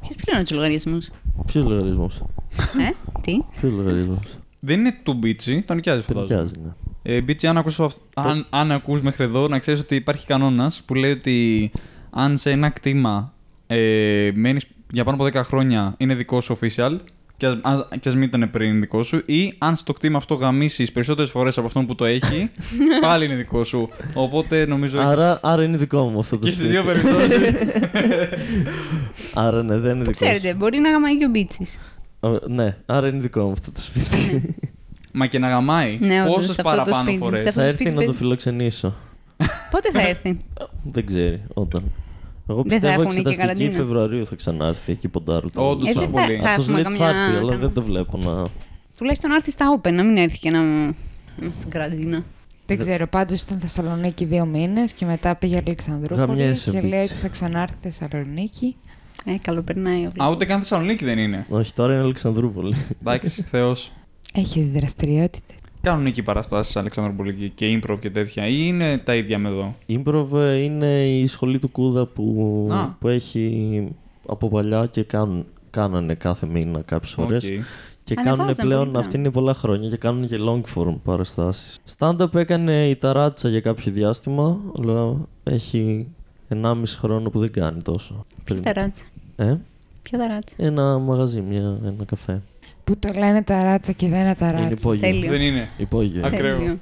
Ποιος πληρώνει τους λογαριασμούς; Ποιος λογαριασμός; ε, τι; Ποιος λογαριασμός; Δεν είναι του Μπίτσι, τον νοικιάζει Τον φαντάζομαι. νοικιάζει, ναι. Ε, Μπίτσι, αν, ακούς, αυ- αν, αν ακούς μέχρι εδώ, να ξέρεις ότι υπάρχει κανόνας που λέει ότι αν σε ένα κτήμα ε, μένεις για πάνω από 10 χρόνια είναι δικό σου official και ας, ας- και ας μην ήταν πριν δικό σου ή αν στο κτήμα αυτό γαμίσεις περισσότερες φορές από αυτόν που το έχει πάλι είναι δικό σου. Οπότε νομίζω έχεις- Άρα, άρα είναι δικό μου αυτό το και στις σπίτι. δύο περιπτώσεις Άρα ναι, δεν είναι Που δικό ξέρετε, μπορεί να γαμάει και ο Μπίτσι. Σου. Ε, Ναι, άρα είναι δικό μου αυτό το σπίτι. Μα και να γαμάει Ναι, όντως, πόσες σε αυτό το παραπάνω σπίτι, φορές. σε αυτό Θα το έρθει σπίτι να το παίζει- φιλοξενήσω. Πότε θα έρθει; Δεν ξέρει όταν. Εγώ Δεν θα πιστεύω έχουν και εξεταστική καραντίνα. Φεβρουαρίου θα ξανάρθει εκεί ποντάρου. Όντως, Ε, τόσο δεν πολύ. θα Αυτός έχουμε λέει ότι θα καμιά- έρθει, αλλά καμιά- δεν το βλέπω να... Τουλάχιστον να έρθει στα Open, να μην έρθει και να. να στην καραντίνα. Δεν ξέρω, πάντως ήταν Θεσσαλονίκη δύο μήνες και μετά πήγε Αλεξανδρούπολη Γαμιέσαι, και λέει μπίτσι. ότι θα ξανάρθει Θεσσαλονίκη. Ε, καλοπερνάει ο Α, ούτε καν Θεσσαλονίκη δεν είναι. Όχι, τώρα είναι Αλεξανδρούπολη. Εντάξει, Θεός. Έχει δραστηριότητες. Κάνουν εκεί παραστάσεις Αλεξανδρούπολη και και improv και τέτοια, ή είναι τα ίδια με εδώ; Improv ε, είναι η σχολή του Κούδα που, Α. που έχει από παλιά και κάνουν, κάνανε κάθε μήνα κάποιες φορές. Οκ. Και Ανεβάζαν κάνουν πολύ πλέον, πράγμα. αυτή είναι πολλά χρόνια και κάνουν και long form παραστάσεις. Stand-up έκανε η Ταράτσα για κάποιο διάστημα, αλλά έχει 1,5 χρόνο που δεν κάνει τόσο. Ποια ταράτσα; Ε, Ποια ταράτσα; ένα μαγαζί, μια, ένα καφέ. Που το λένε ταράτσα και δεν είναι Είναι ταράτσα. υπόγειο. Τέλειο. Δεν είναι. Υπόγειο. Ακραίο. Τέλειο.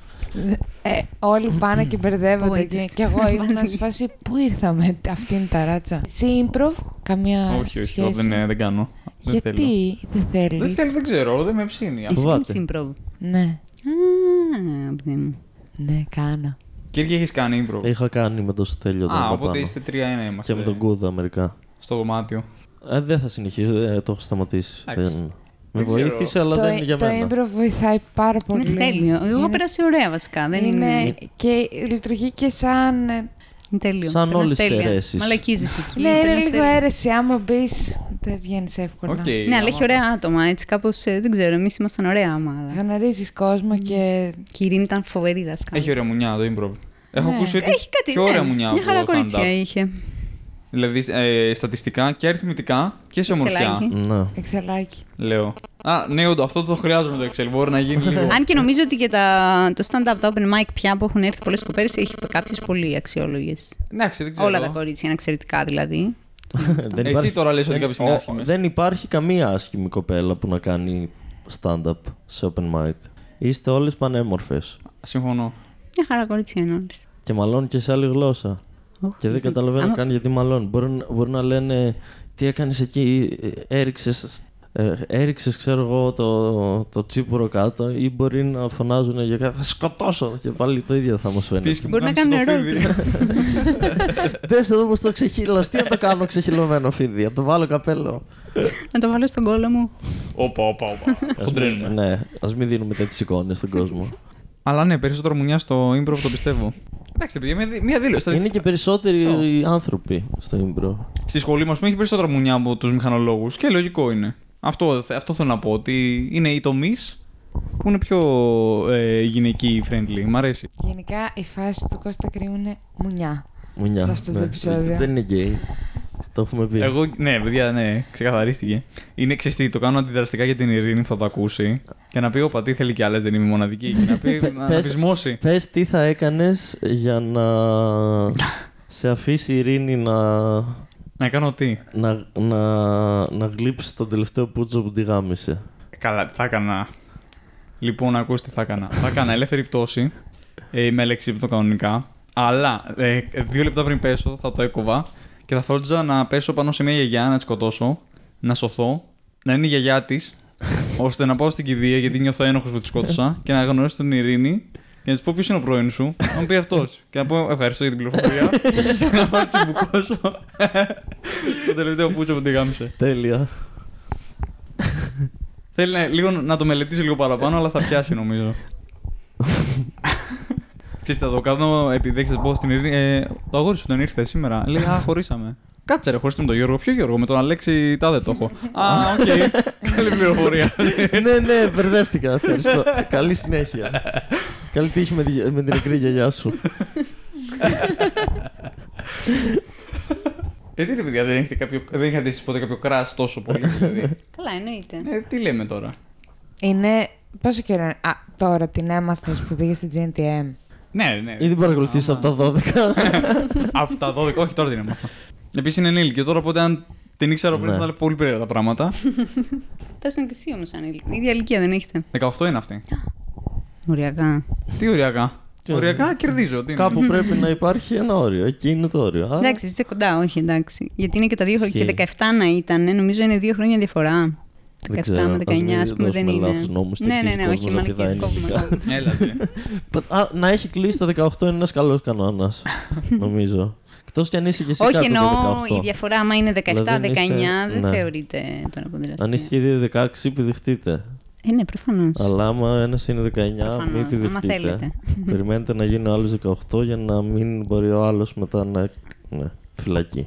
Ε, όλοι πάνε και μπερδεύονται. Πόητες. και, και εγώ ήμουν Μαζί. σε φάση πού ήρθαμε αυτή είναι ταράτσα; Σε improv, καμία όχι, όχι, σχέση; εγώ δεν, ε, δεν κάνω. Δεν θέλω. Γιατί δεν θέλεις; Δεν θέλω, δεν ξέρω, δεν με ψήνει. Εσύ Φοβάται. κάνεις improv. Ναι, Α, παιδί μου. ναι, κάνω. Κύριε, έχεις κάνει improv. Είχα κάνει με το Στέλιο τον Α, Παπάνο. οπότε είστε τρία-ένα είμαστε. Και με τον Κούδα μερικά. Στο δωμάτιο. Ε, δεν θα συνεχίσω, ε, το έχω σταματήσει. Εντάξει. Δεν... Με Δεν ξέρω. βοήθησε, αλλά το, δεν είναι για το μένα. improv βοηθάει πάρα πολύ. Είναι τέλειο. Εγώ Είναι- πέρασα ωραία βασικά. Δεν είναι. είναι, και λειτουργεί και σαν. Ε, Είναι τέλειο. Σαν Περνάς όλες τις τέλεια. αιρέσεις. Μαλακίζεις εκεί. Ναι, είναι περνάς λίγο τέλεια. αίρεση. Άμα μπεις, δεν βγαίνεις εύκολα. Οκ. Ναι, αλλά έχει ωραία άτομα. Έτσι, κάπως δεν ξέρω. Εμείς ήμασταν ωραία ομάδα. Γνωρίζεις κόσμο και. Και η Ειρήνη ήταν φοβερή δασκάλα. Έχει ωραία μουνιά το improv. Έχω Ναι. ακούσει ότι Έχει κάτι. πιο ωραία ναι. μουνιά Μια από χαρά το κορίτσια stand-up. είχε. Δηλαδή ε, στατιστικά και αριθμητικά και σε ομορφιά. Εξελάκι. Ναι. Εξελάκι. Λέω. Α, ναι, όντως, αυτό το χρειάζομαι το Excel. Μπορεί να γίνει λίγο. Αν και νομίζω ότι και τα, το stand-up, τα open mic πια που έχουν έρθει πολλές κοπέρε, έχει κάποιες πολύ αξιόλογες. Εντάξει, δεν ξέρω. Όλα τα κορίτσια είναι εξαιρετικά δηλαδή. δεν Εσύ τώρα λες ότι δεν- κάποιες είναι ο- άσχημες. Δεν υπάρχει καμία άσχημη κοπέλα που να κάνει stand-up σε open mic. Είστε όλες πανέμορφες. Συμφωνώ. Μια χαρά κορίτσια είναι όλες. Και μαλώνουν και σε άλλη γλώσσα. Και δεν καταλαβαίνω Άμα- καν γιατί μαλώνουν. Μπορεί, να- μπορεί να λένε τι έκανες εκεί, ε, έριξες, ε, έριξες ξέρω εγώ το, το τσίπουρο κάτω ή μπορεί να φωνάζουν για κάτι θα σκοτώσω και πάλι το ίδιο θα μας φαίνεται. Τι και μου Μπορεί να κάνεις κάνουν το ερώτηση. φίδι. Δες εδώ πως το ξεχύλω, τι να το κάνω ξεχυλωμένο φίδι, να το βάλω καπέλο. Να το βάλω στον κόλλο μου. Όπα, όπα, όπα. Ας μην- Χοντρένουμε. Ναι, ας μην δίνουμε τέτοιες εικόνες στον κόσμο. Αλλά ναι, περισσότερο μουνιά στο improv το πιστεύω. Εντάξει, παιδιά, μια, δι- μια δήλωση. Είναι και περισσότεροι Αυτό. άνθρωποι στο improv. Στη σχολή μας έχει περισσότερα μουνιά από τους μηχανολόγους και λογικό είναι. Αυτό, αυτό θέλω να πω. Ότι είναι οι τομείς που είναι πιο ε, γυναικοί friendly. Μ' αρέσει. Γενικά η φάση του Κώστα Κρύου είναι μουνιά. Μουνιά. Σε αυτό το ναι. επεισόδιο. Δεν είναι γκέι. Το έχουμε πει. Εγώ, ναι, παιδιά, ναι, ξεκαθαρίστηκε. Είναι ξεστή, το κάνω αντιδραστικά για την Ειρήνη που θα το ακούσει. Και να πει: Όπα, τι θέλει κι άλλες, δεν είμαι μοναδική. Και να πει: να, να Πες- πεισμώσει. Πες τι θα έκανες για να σε αφήσει η ειρήνη να, Να κάνω τι; να, να, να γλύψει τον τελευταίο πούτσο που τη γάμισε. Καλά, τι θα έκανα. Λοιπόν, ακούστε τι θα έκανα. θα έκανα ελεύθερη πτώση ε, με αλεξίπτο κανονικά. Αλλά ε, δύο λεπτά πριν πέσω θα το έκοβα και θα φρόντιζα να πέσω πάνω σε μια γιαγιά, να της σκοτώσω, να σωθώ, να είναι η γιαγιά της, ώστε να πάω στην κηδεία γιατί νιώθω ένοχος που τη σκότωσα και να γνωρίσω την ειρήνη και να της πω ποιος είναι ο πρώην σου; Να μου πει αυτός. Και να πω ευχαριστώ για την πληροφορία. και να πάω να τσιμπουκώσω το τελευταίο πούτσο που τη γάμισε. Τέλεια. Θέλει να, λίγο, να το μελετήσει λίγο παραπάνω, αλλά θα πιάσει νομίζω. Ξέρεις, θα το κάνω επειδή έχω πει στην Ειρήνη. Ε, το αγόρι σου δεν ήρθε σήμερα. Λέει, Α, χωρίσαμε. Κάτσε ρε, χώρισες με τον Γιώργο. Ποιο Γιώργο, με τον Αλέξη τάδε το έχω. Α, οκ. Καλή πληροφορία. ναι, ναι, μπερδεύτηκα. Ευχαριστώ. Καλή συνέχεια. Καλή τύχη με, τη- με την νεκρή γιαγιά σου. ε, τι ρε παιδιά, δεν, έχετε κάποιο, δεν είχατε εσείς ποτέ κάποιο crush τόσο πολύ, δηλαδή; Καλά, εννοείται. ε, τι λέμε τώρα; Είναι Πόσο καιρό. Α, τώρα την έμαθες που πήγες στη GNTM. Ναι, ναι. Ήδη παρακολουθείς από τα 12. Από τα 12, όχι τώρα την έμαθα. Επίσης είναι ενήλικη. Τώρα οπότε αν την ήξερα πριν Ναι. θα ήταν πολύ περίεργα τα πράγματα. Θα ήσουν και εσύ όμω ανήλικο. Η ίδια ηλικία δεν έχετε. 18 είναι αυτή. Οριακά. Τι ωριακά. Τι Ωριακά κερδίζω. Τι είναι; Κάπου πρέπει να υπάρχει ένα όριο. Εκεί είναι το όριο. Άρα, Εντάξει, είσαι κοντά, όχι εντάξει. Γιατί είναι και τα δύο χρόνια. Και Ισχύει. 17 να ήταν, νομίζω είναι δύο χρόνια διαφορά. 17 Δεν ξέρω, με 19, ας μην ας πούμε, δεν δώσουμε είναι. λάθος νόμους και ναι, ναι, αρχίσει ναι, όχι, κόσμος να μαλακίες πηδάει κόβουμε. νομικά. κόβουμε. Έλα, τι. Α, να έχει κλείσει τα 18 είναι ένας καλός κανόνας. νομίζω. Εκτός κι αν είσαι και εσύ Όχι, κάτω εννοώ το 18. η διαφορά, άμα είναι 17-19, Δηλαδή, είστε- δεν ναι. θεωρείται τώρα που Αν είστε και 2-16, επιδεχτείτε. Ε, ναι, προφανώς. Αλλά άμα ένας είναι 19, μην Προφανώς, άμα επιδεχτείτε. θέλετε. Περιμένετε να γίνει ο άλλος 18 για να μην μπορεί ο άλλος μετά να. Ναι, φυλακή.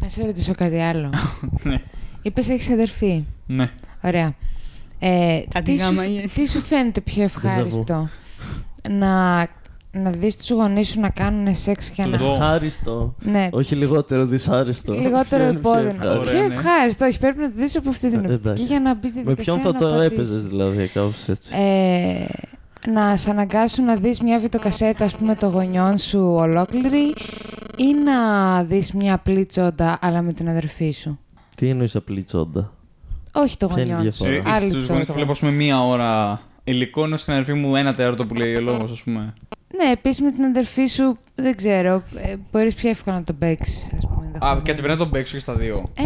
Να σε ρωτήσω κάτι άλλο. Ναι. Είπες έχεις αδερφή. Ναι. Ωραία. Ε, Κάτι τι, σου, γάμα ή εσύ. τι σου φαίνεται πιο ευχάριστο, να, να δεις τους γονείς σου να κάνουν σεξ και Το να... δω. Ευχάριστο. Ναι, Όχι λιγότερο δυσάρεστο. λιγότερο Ποιο είναι πιο επώδυνο. ευχάριστο. Πιο Ωραία, ναι. ευχάριστο, όχι, πρέπει να το δεις από αυτή την Ε, οπτική εντάξει. για να μπεις στη Με ποιον διαδικασία θα να το απαντήσεις. έπαιζες δηλαδή, κάπως έτσι. Ε, να σε αναγκάσουν να δεις μια βιτοκασέτα, ας πούμε, των γονιών σου ολόκληρη ή να δεις μια απλή τσόντα, αλλά με την αδερφή σου; Τι εννοείς απλή τσόντα; Όχι το Ποια είναι η γονιών σου. διαφορά; Ε, άλλη Στου γονεί θα τσόντα. βλέπω, α πούμε, μία ώρα υλικό, ενώ στην αδερφή μου ένα τέταρτο που λέει ο λόγο, ας πούμε. Ναι, επίσης με την αδερφή σου, δεν ξέρω, ε, μπορείς πιο εύκολα να τον παίξεις, ας πούμε. Α, ενδεχομένως. κάτσε πρέπει να τον παίξω και στα δύο. Ε,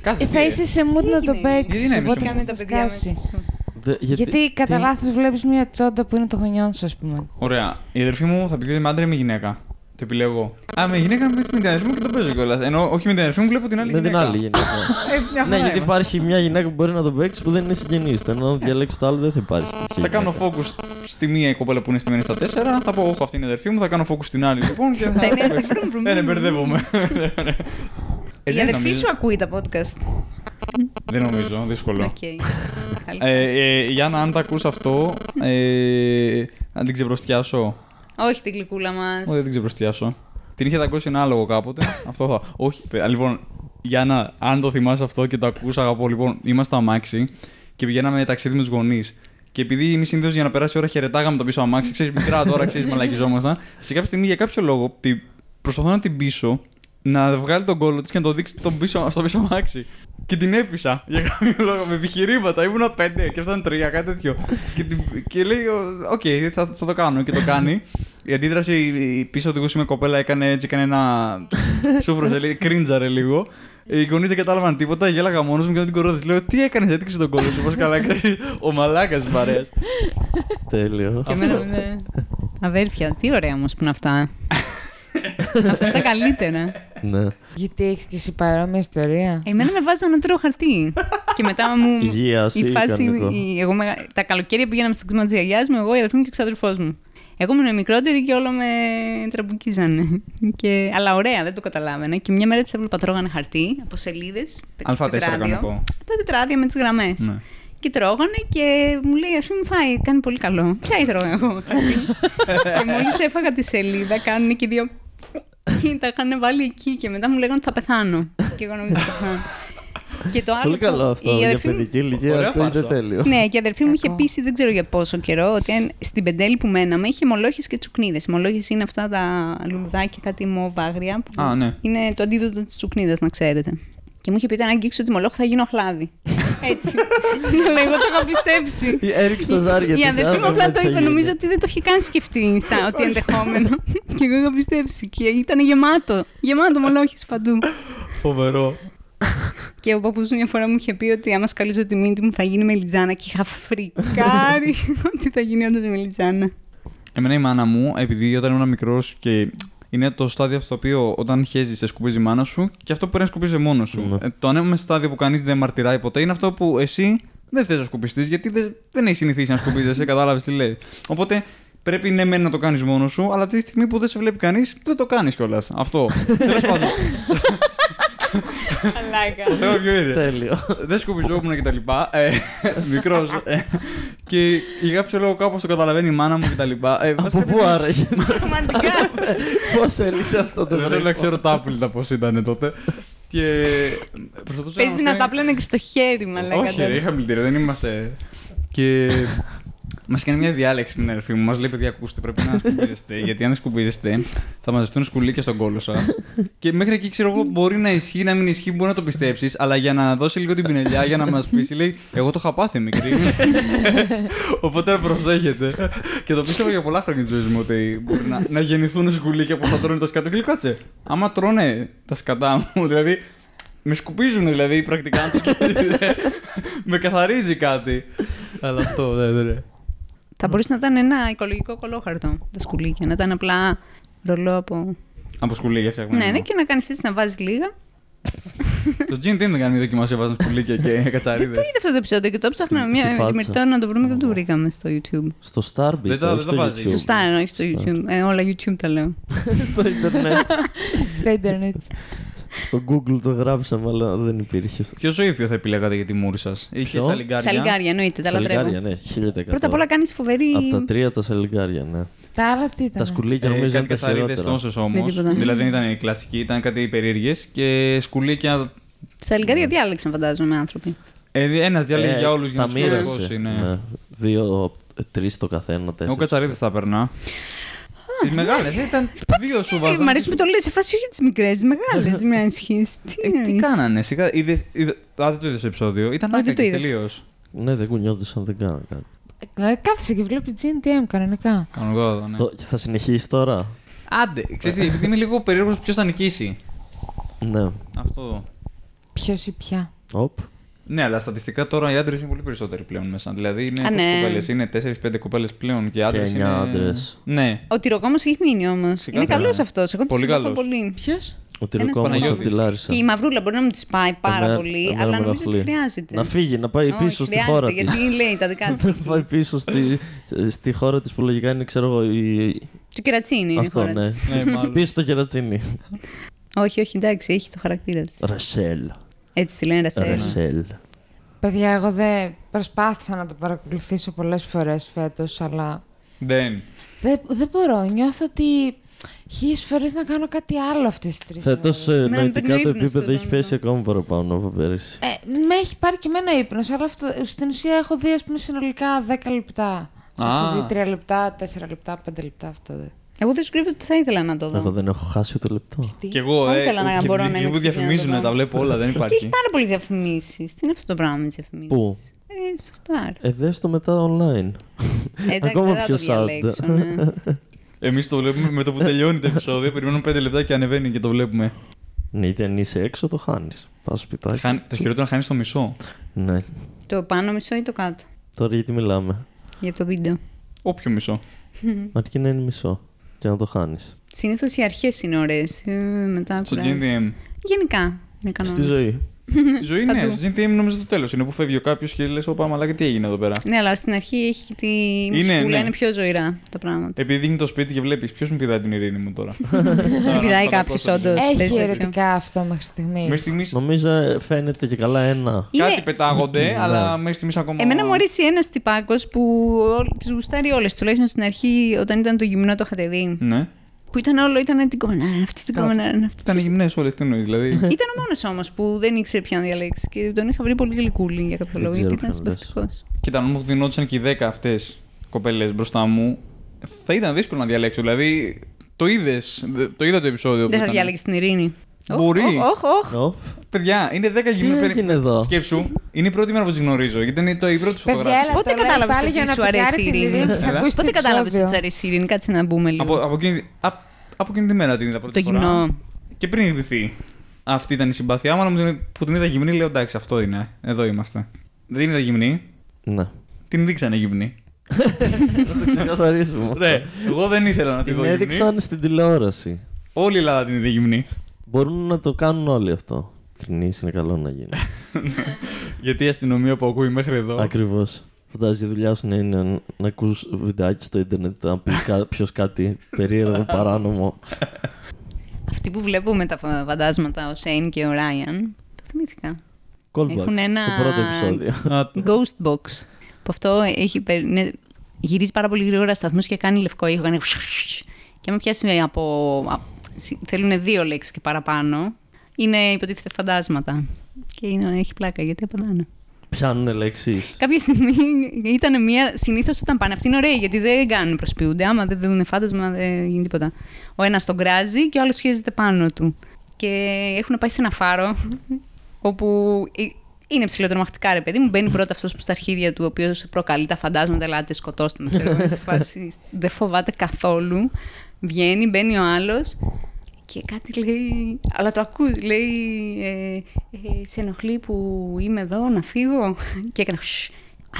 Κάτσε. ε, θα τι- είσαι σε mood να τον έγινε; Γιατί παίξεις. να είμαι σε Οπότε mood? θα τα σε παιδιά σκάσει. μέσα σου; Δε- Γιατί κατά τι- λάθος βλέπεις μια τσόντα που είναι των γονιών σου, ας πούμε. Ωραία. Η αδερφή μου θα πει με άντρα ή με γυναίκα. Το επιλέγω. Α, με γυναίκα με, με την αδερφή μου και τον παίζω κιόλας. Ενώ όχι με την αδερφή μου βλέπω την άλλη Με την γυναίκα. άλλη γυναίκα. Ε, μια ναι, χαρά γιατί είμαστε. υπάρχει μια γυναίκα που μπορεί να τον παίξει που δεν είναι συγγενής. Ενώ αν διαλέξει το άλλο δεν θα υπάρχει. τέτοια Θα κάνω γυναίκα. focus στη μία η κοπέλα που είναι στημένη στα τέσσερα. Θα πω, Όχι, αυτή είναι η αδερφή μου. Θα κάνω focus στην άλλη λοιπόν. Και θα είναι έτσι, παίξω. βρουμ, βρουμ, Ε, ναι, βρουμ. μπερδεύομαι. Ε, Η δεν αδερφή νομίζω. σου ακούει τα podcast. Δεν νομίζω, δύσκολο. Οκ. Καλή Ε, φάση. ε, Γιάννα, αν τα ακούς αυτό, ε, να την ξεπροστιάσω. Όχι την γλυκούλα μας. Όχι, δεν την ξεπροστιάσω. Την είχε δαγκώσει ένα άλογο κάποτε. αυτό θα. Όχι, παιδιά, λοιπόν, Γιάννα, αν το θυμάσαι αυτό και το ακούς, αγαπώ. Λοιπόν, είμαστε στο αμάξι και πηγαίναμε ταξίδι με τους γονείς. Και επειδή εμείς συνήθως για να περάσει η ώρα χαιρετάγαμε το πίσω αμάξι, ξέρεις μικρά τώρα, ξέρεις μαλακιζόμασταν. Σε κάποια στιγμή για κάποιο λόγο τη, προσπαθώ να την πείσω να βγάλει τον κόλλο της και να το δείξει τον πίσω, στο πίσω αμάξι. Και την έπεισα για κάποιο λόγο με επιχειρήματα. Ήμουνα πέντε και αυτή τρία, κάτι τέτοιο. και, την, και λέει: Οκ, θα, θα το κάνω. Και το κάνει. Η αντίδραση η πίσω οδηγούσε με κοπέλα έκανε έτσι, έκανε ένα. Σούφρωσε, λέει, cringe αρε λίγο. Οι γονείς δεν κατάλαβαν τίποτα, γέλαγα μόνος μου και δεν την κορώδη. Λέω: Τι έκανες, έδειξε τον κώλο σου, πώς καλά έκανες. Ο μαλάκας τη παρέα. Τέλειο. Και εμένα με. Αδέρφια, τι ωραία όμως που είναι αυτά. αυτά είναι τα καλύτερα. Ναι. Γιατί έχεις και εσύ παρόμοια ιστορία; Εμένα με βάζαν να τρώω χαρτί. και μετά μου. Υγείας η ή φάση. κανονικό. η- εγώ, μεγα- τα καλοκαίρια πήγαμε στο κτήμα της γιαγιάς μου, εγώ, η αδερφή μου και ο ξαδερφός μου. Εγώ ήμουν μικρότερη και όλο με τραμπουκίζανε. και... Αλλά ωραία, δεν το καταλάβαινα. Και μια μέρα του έβλεπα τρώγανε χαρτί από σελίδες. Α4 κανονικό. Τα τετράδια με τις γραμμές. Ναι. Και τρώγανε και μου λέει αυτή μου φάει, κάνει πολύ καλό. Ποια ήθελα εγώ χαρτί. και μόλις έφαγα τη σελίδα, κάνουν και οι δύο. Και τα είχαν βάλει εκεί και μετά μου λέγανε ότι θα πεθάνω. και εγώ νομίζω ότι θα πεθάνω. και το άλλο. Πολύ που καλό αυτό η για αδερφή μου- παιδική ηλικία. Ωραία Αυτό είναι φάρσα. τέλειο. ναι, και η αδερφή μου είχε Κακό. πείσει δεν ξέρω για πόσο καιρό ότι αν- στην πεντέλη που μέναμε είχε μολόχε και τσουκνίδες. Μολόχε είναι αυτά τα λουλουδάκια, κάτι μοβάγρια. Που Α, ναι. Είναι το αντίδοτο της τσουκνίδας, να ξέρετε. Και μου είχε πει ότι αν αγγίξω τη μολόχ θα γίνω χλάδι. Έτσι. Αλλά εγώ το είχα πιστέψει. Έριξε τα ζάρια Η της, αδερφή μου άμα απλά δεν το θα είπε, γίνει. νομίζω ότι δεν το είχε καν σκεφτεί σαν ότι ενδεχόμενο. και εγώ είχα πιστέψει. Και ήταν γεμάτο. Γεμάτο μολόχες παντού. Φοβερό. Και ο παππούς μια φορά μου είχε πει ότι άμα σκαλίζω τη μύτη μου θα γίνει μελιτζάνα και είχα φρικάρει ότι θα γίνει όντως μελιτζάνα. Εμένα η μάνα μου, επειδή όταν ήμουν μικρός και είναι το στάδιο στο οποίο όταν χέζεις, σε σκουπίζει η μάνα σου και αυτό που πρέπει να σκουπίζει μόνος σου. Ναι. Ε, το ανέμενο στάδιο που κανείς δεν μαρτυράει ποτέ είναι αυτό που εσύ δεν θες να σκουπιστείς γιατί δεν, δεν έχεις συνηθίσει να σκουπίζεσαι, κατάλαβες τι λέει. Οπότε πρέπει ναι, μεν να το κάνεις μόνος σου, αλλά από τη στιγμή που δεν σε βλέπει κανείς, δεν το κάνεις κιόλας. Αυτό. Τέλος πάντων. Αλάκα. Το θέμα ποιο είναι. Τέλειο. δεν σκουπιζόμουν και τα λοιπά. Ε, Μικρός. και για κάποιο λόγο κάπως το καταλαβαίνει η μάνα μου και τα λοιπά. Ε, μας Από πρέπει πού να- άραγε. Πραγματικά. Πώς έλυσε αυτό το Δεν θέλω να βρέφο. ξέρω τα άπλυτα πώς ήταν τότε. Και. προσπαθούσα Παίζεις μας να κάνει- τα πλένε και στο χέρι, μαλάκα. Όχι, ρε, είχα μιλτήριο, δεν είμαστε. Και μας κάνει μια διάλεξη με την αδερφή μου. Μας λέει: Παιδιά, ακούστε, πρέπει να σκουπίζεστε. γιατί αν σκουπίζεστε, θα μαζευτούν σκουλίκια στον κόλο σα. και μέχρι εκεί ξέρω εγώ μπορεί να ισχύει, να μην ισχύει, μπορεί να το πιστέψεις. Αλλά για να δώσει λίγο την πινελιά, για να μας πει, λέει: Εγώ το είχα πάθει μικρή. Οπότε προσέχετε. και το πίστευα για πολλά χρόνια της ζωής μου ότι μπορεί να, να γεννηθούν σκουλίκια που θα τρώνε τα σκατά. Και λέω, κάτσε. Άμα τρώνε τα σκατά μου, δηλαδή. Με σκουπίζουν δηλαδή πρακτικά. αν το σκεφτείτε. με καθαρίζει κάτι. Αλλά αυτό δεν είναι. Θα μπορούσε να ήταν ένα οικολογικό κολόχαρτο τα σκουλίκια. Να ήταν απλά ρολό από. Από σκουλίκια φτιάχνουμε. Ναι, ναι, και να κάνεις έτσι να βάζεις λίγα. Το Gin δεν κάνει δοκιμασία, βάζουν σκουλίκια και Δεν το κατσαρίδε. είδα αυτό το επεισόδιο και το Στη- ψάχναμε στη μια φάτσα. μερτό να το βρούμε και δεν το βρήκαμε στο YouTube. Στο Starbit, Δεν το- όχι δεν το βάζεις. YouTube. Σωστά, εννοώ, όχι στο YouTube. Ε, όλα YouTube τα λέω. στο Ιντερνετ. Στο Ιντερνετ. Στο Google το γράψαμε, αλλά δεν υπήρχε. Ποιο ζωήφιο θα επιλέγατε για τη μούρη σας, Είχε Ποιο; σαλιγκάρια; Σαλιγκάρια, εννοείται, τα Σαλιγκάρια, λατρεύω. ναι, 1000%. Πρώτα απ' όλα κάνεις φοβερή. Από τα τρία τα σαλιγκάρια, ναι. Τα άλλα τι ήταν; Τα σκουλίκια Ε, νομίζω κάτι είναι τα καθαρίδε χειρότερα. τόσε όμως. Με τίποτα. Δηλαδή δεν ήταν οι κλασικοί, ήταν κάτι περίεργες και σκουλίκια. Σαλιγκάρια διάλεξαν, φαντάζομαι, άνθρωποι. Ε, Ένας διάλεγε Ε, για όλους για τα να τους μοίρασε, δώσει. Ναι. ναι. Δύο, τρεις το καθένα, Εγώ τέσσερα. κατσαρίδες θα περνά. Τι μεγάλες, ήταν δύο σου Τι, βάζανε. Μ' αρέσει που το λες σε φάση, όχι τις μικρές, τι μεγάλες. Μια ισχύς. Τι, Ε, τι εννοείς; κάνανε, σιγά. Είδες, είδε, α, δεν το είδες το επεισόδιο. Ήταν Όχι, δεν το άκακε είδα. τελείως. Ναι, δεν κουνιόντουσαν, δεν κάναν κάτι. Ε, Κάθισε και βλέπει GNTM κανονικά. Κανονικό, ναι. Το- θα συνεχίσει τώρα; Άντε, ξέρεις τι, επειδή είμαι λίγο περίεργος ποιος θα νικήσει; Ναι. Αυτό. Ποιος ή ποια. Οπ. Ναι, αλλά στατιστικά τώρα οι άντρες είναι πολύ περισσότεροι πλέον μέσα. Δηλαδή είναι Α, πόσες ναι. κοπέλες, είναι 4-5 κοπέλες πλέον και άντρες. εννιά είναι... άντρες. Ναι. Ο τυροκόμος έχει μείνει όμως. Είναι Ξεκάθαρα. καλός αυτός. Εγώ τον Πολύ συμπαθώ καλός. πολύ. Ποιο. Ο τυροκόμος από Παναγιώτης. τη Λάρισα. Και η μαυρούλα μπορεί να μου της πάει πάρα Εμένα- πολύ, εμένα αλλά με νομίζω ότι ενοχλεί. χρειάζεται. Να φύγει, να πάει Όχι, πίσω στη χρειάζεται, χώρα της. Γιατί λέει τα δικά Να της. πάει πίσω στη, στη χώρα της που λογικά είναι, ξέρω εγώ, η... Του κερατσίνη είναι η αυτό, χώρα ναι. της. Ναι, μάλλον. Πίσω στο κερατσίνι. Όχι, όχι, εντάξει, έχει το χαρακτήρα της. Ρασέλ. Έτσι τη λένε Ρασέλ. Ρασέλ. Παιδιά, εγώ δεν προσπάθησα να το παρακολουθήσω πολλές φορές φέτος, αλλά. Δεν. Δεν, δεν μπορώ. Νιώθω ότι χίλιες φορές να κάνω κάτι άλλο αυτές τις τρεις. Φέτος ε, Εμένα με νοητικά παίρνει το ύπνος επίπεδο το έχει δόνημα. πέσει ακόμα παραπάνω από πέρυσι. Ε, με έχει πάρει και εμένα ύπνος, αλλά αυτό, στην ουσία έχω δει ας πούμε, συνολικά 10 λεπτά. Α. Έχω δει 3 λεπτά, 4 λεπτά, 5 λεπτά αυτό. Δε. Εγώ δεν σου κρύβω ότι θα ήθελα να το δω. Εγώ δεν έχω χάσει ούτε λεπτό. Τι; Κι εγώ, Θα ε, ήθελα να και μπορώ να εκεί είμαι που ξεκινά διαφημίζουν, να το τα δω. βλέπω όλα, δεν Και έχει υπάρχει. πάρα πολλές διαφημίσεις. Τι είναι αυτό το πράγμα με τις διαφημίσεις; Πού; Ε, στο Star. Ε, δες το μετά online. Ε, εντάξει, Ακόμα δεν θα πιο το sad. διαλέξω. Ναι. Εμείς το βλέπουμε με το που τελειώνει το επεισόδιο, περιμένουμε 5 λεπτά και ανεβαίνει και το βλέπουμε. Ναι, είτε αν είσαι έξω το χάνεις. Πας σπιτάκι. Χάνει- Το χειρότερο να χάνεις το μισό. Ναι. το πάνω μισό ή το κάτω; Τώρα γιατί μιλάμε; Για το βίντεο. Όποιο μισό. Αρκεί να είναι μισό. Και να το χάνεις. Συνήθως οι αρχές είναι ωραίες. Μετά Στο κουράζει. GNTM. Γενικά. Είναι Στη κανόνας. ζωή. Στη ζωή, ναι. Παντού. Στο GNTM νομίζω το τέλος. Είναι που φεύγει ο κάποιος και λες: Ωπα, μαλάκα, τι έγινε εδώ πέρα. Ναι, αλλά στην αρχή έχει τη Είναι, μουσικούλα, ναι. είναι πιο ζωηρά τα πράγματα. Επειδή δίνει το σπίτι και βλέπεις ποιος μου πηδάει την ειρήνη μου τώρα; Δεν πηδάει κάποιος, όντως. Έχει ερωτικά αυτό μέχρι στιγμής. Μέχρι στιγμή Νομίζω ε, φαίνεται και καλά ένα. Είναι- κάτι πετάγονται, Ναι. αλλά μέχρι στιγμής ακόμα. Εμένα μου αρέσει ένας τυπάκος που τις γουστάρει όλες. Τουλάχιστον στην αρχή, όταν ήταν το γυμνό, το είχατε δει. Ναι. Που ήταν όλο, ήταν την κομμένα, αυτή την κομμένα. αυτή. Ήταν γυμνές όλες, τι εννοείς. Δηλαδή. Ήταν ο μόνος όμως που δεν ήξερε πια να διαλέξει και τον είχα βρει πολύ γλυκούλη για κάποιο Δεν λόγο, ξέρω γιατί ήταν ποιον λες. συμπαθητικός. Κοίτα, αν μου δινόντουσαν και οι 10 αυτές κοπέλες μπροστά μου, θα ήταν δύσκολο να διαλέξω. Δηλαδή, το είδες. Το είδα το επεισόδιο. που Δεν θα ήταν. διάλεγες την ειρήνη. Μπορεί. Όχι, όχι. Ω, Παιδιά, είναι 10 Τι γυμνέ έγινε εδώ; Σκέψου, είναι η πρώτη μέρα που τις γνωρίζω. Γιατί είναι το, η πρώτη Παιδιά, φωτογράφησης. έλα, Πότε το λέει κατάλαβες πάλι ότι για να σου αρέσει πικάρει η την ειρήνη; ειρήνη που θα Έλα. ακούσει το Πότε κατάλαβες ότι επεισόδιο. της αρέσει η ειρήνη, κάτσε να μπούμε λίγο. Από, από, εκείνη, α, από εκείνη τη μέρα την είδα πρώτη Το φορά. γυμνό. Και πριν ειδηθεί. Αυτή ήταν η συμπάθειά μου, αλλά μου την- που την είδα γυμνή, λέω εντάξει, αυτό είναι. Εδώ είμαστε. Δεν την είδα γυμνή, Ναι. την δείξανε γυμνή. Να το ξεκαθαρίσουμε. Ναι, εγώ δεν ήθελα να την Την δω γυμνή. έδειξαν στην τηλεόραση. Όλη η Ελλάδα την είδε γυμνή. Μπορούν να το κάνουν όλοι αυτό. Κρινής είναι καλό να γίνει. Γιατί η αστυνομία που ακούει μέχρι εδώ. Ακριβώς. Φαντάζεσαι η δουλειά σου να είναι να- να ακούς βιντεάκι στο ίντερνετ, να πεις ποιος κάτι περίεργο, παράνομο. Αυτοί που βλέπουμε τα φα- φαντάσματα, ο Σέιν και ο Ράιαν, το θυμήθηκα. Callback Έχουν ένα- στο πρώτο επεισόδιο. Α, Ghost Box. Που αυτό έχει, περι- είναι- γυρίζει πάρα πολύ γρήγορα σταθμούς και κάνει λευκό ήχο. Κάνει... Και άμα πιάσει από. Θέλουν δύο λέξεις και παραπάνω. Είναι υποτίθεται φαντάσματα. Και είναι, έχει πλάκα γιατί απαντάνε. Πιάνουν λέξεις. Κάποια στιγμή ήταν μία. Συνήθως όταν πάνε. Αυτοί είναι ωραίοι γιατί δεν κάνουν προσποιούνται. Άμα δεν δουν φάντασμα, δεν γίνει τίποτα. Ο ένας τον κράζει και ο άλλος σχέζεται πάνω του. Και έχουν πάει σε ένα φάρο όπου ε, είναι ψηλοτρομακτικά, ρε παιδί μου. Μπαίνει πρώτα αυτός που στα αρχίδια του, ο οποίος προκαλεί τα φαντάσματα, ελάτε, σκοτώστε με. ξέρω εγώ, σε φάση, δεν φοβάται καθόλου. Βγαίνει, μπαίνει ο άλλος και κάτι λέει. Αλλά το ακούς, λέει. Ε, ε, σε ενοχλεί που είμαι εδώ να φύγω. Και έκανε. «Shh,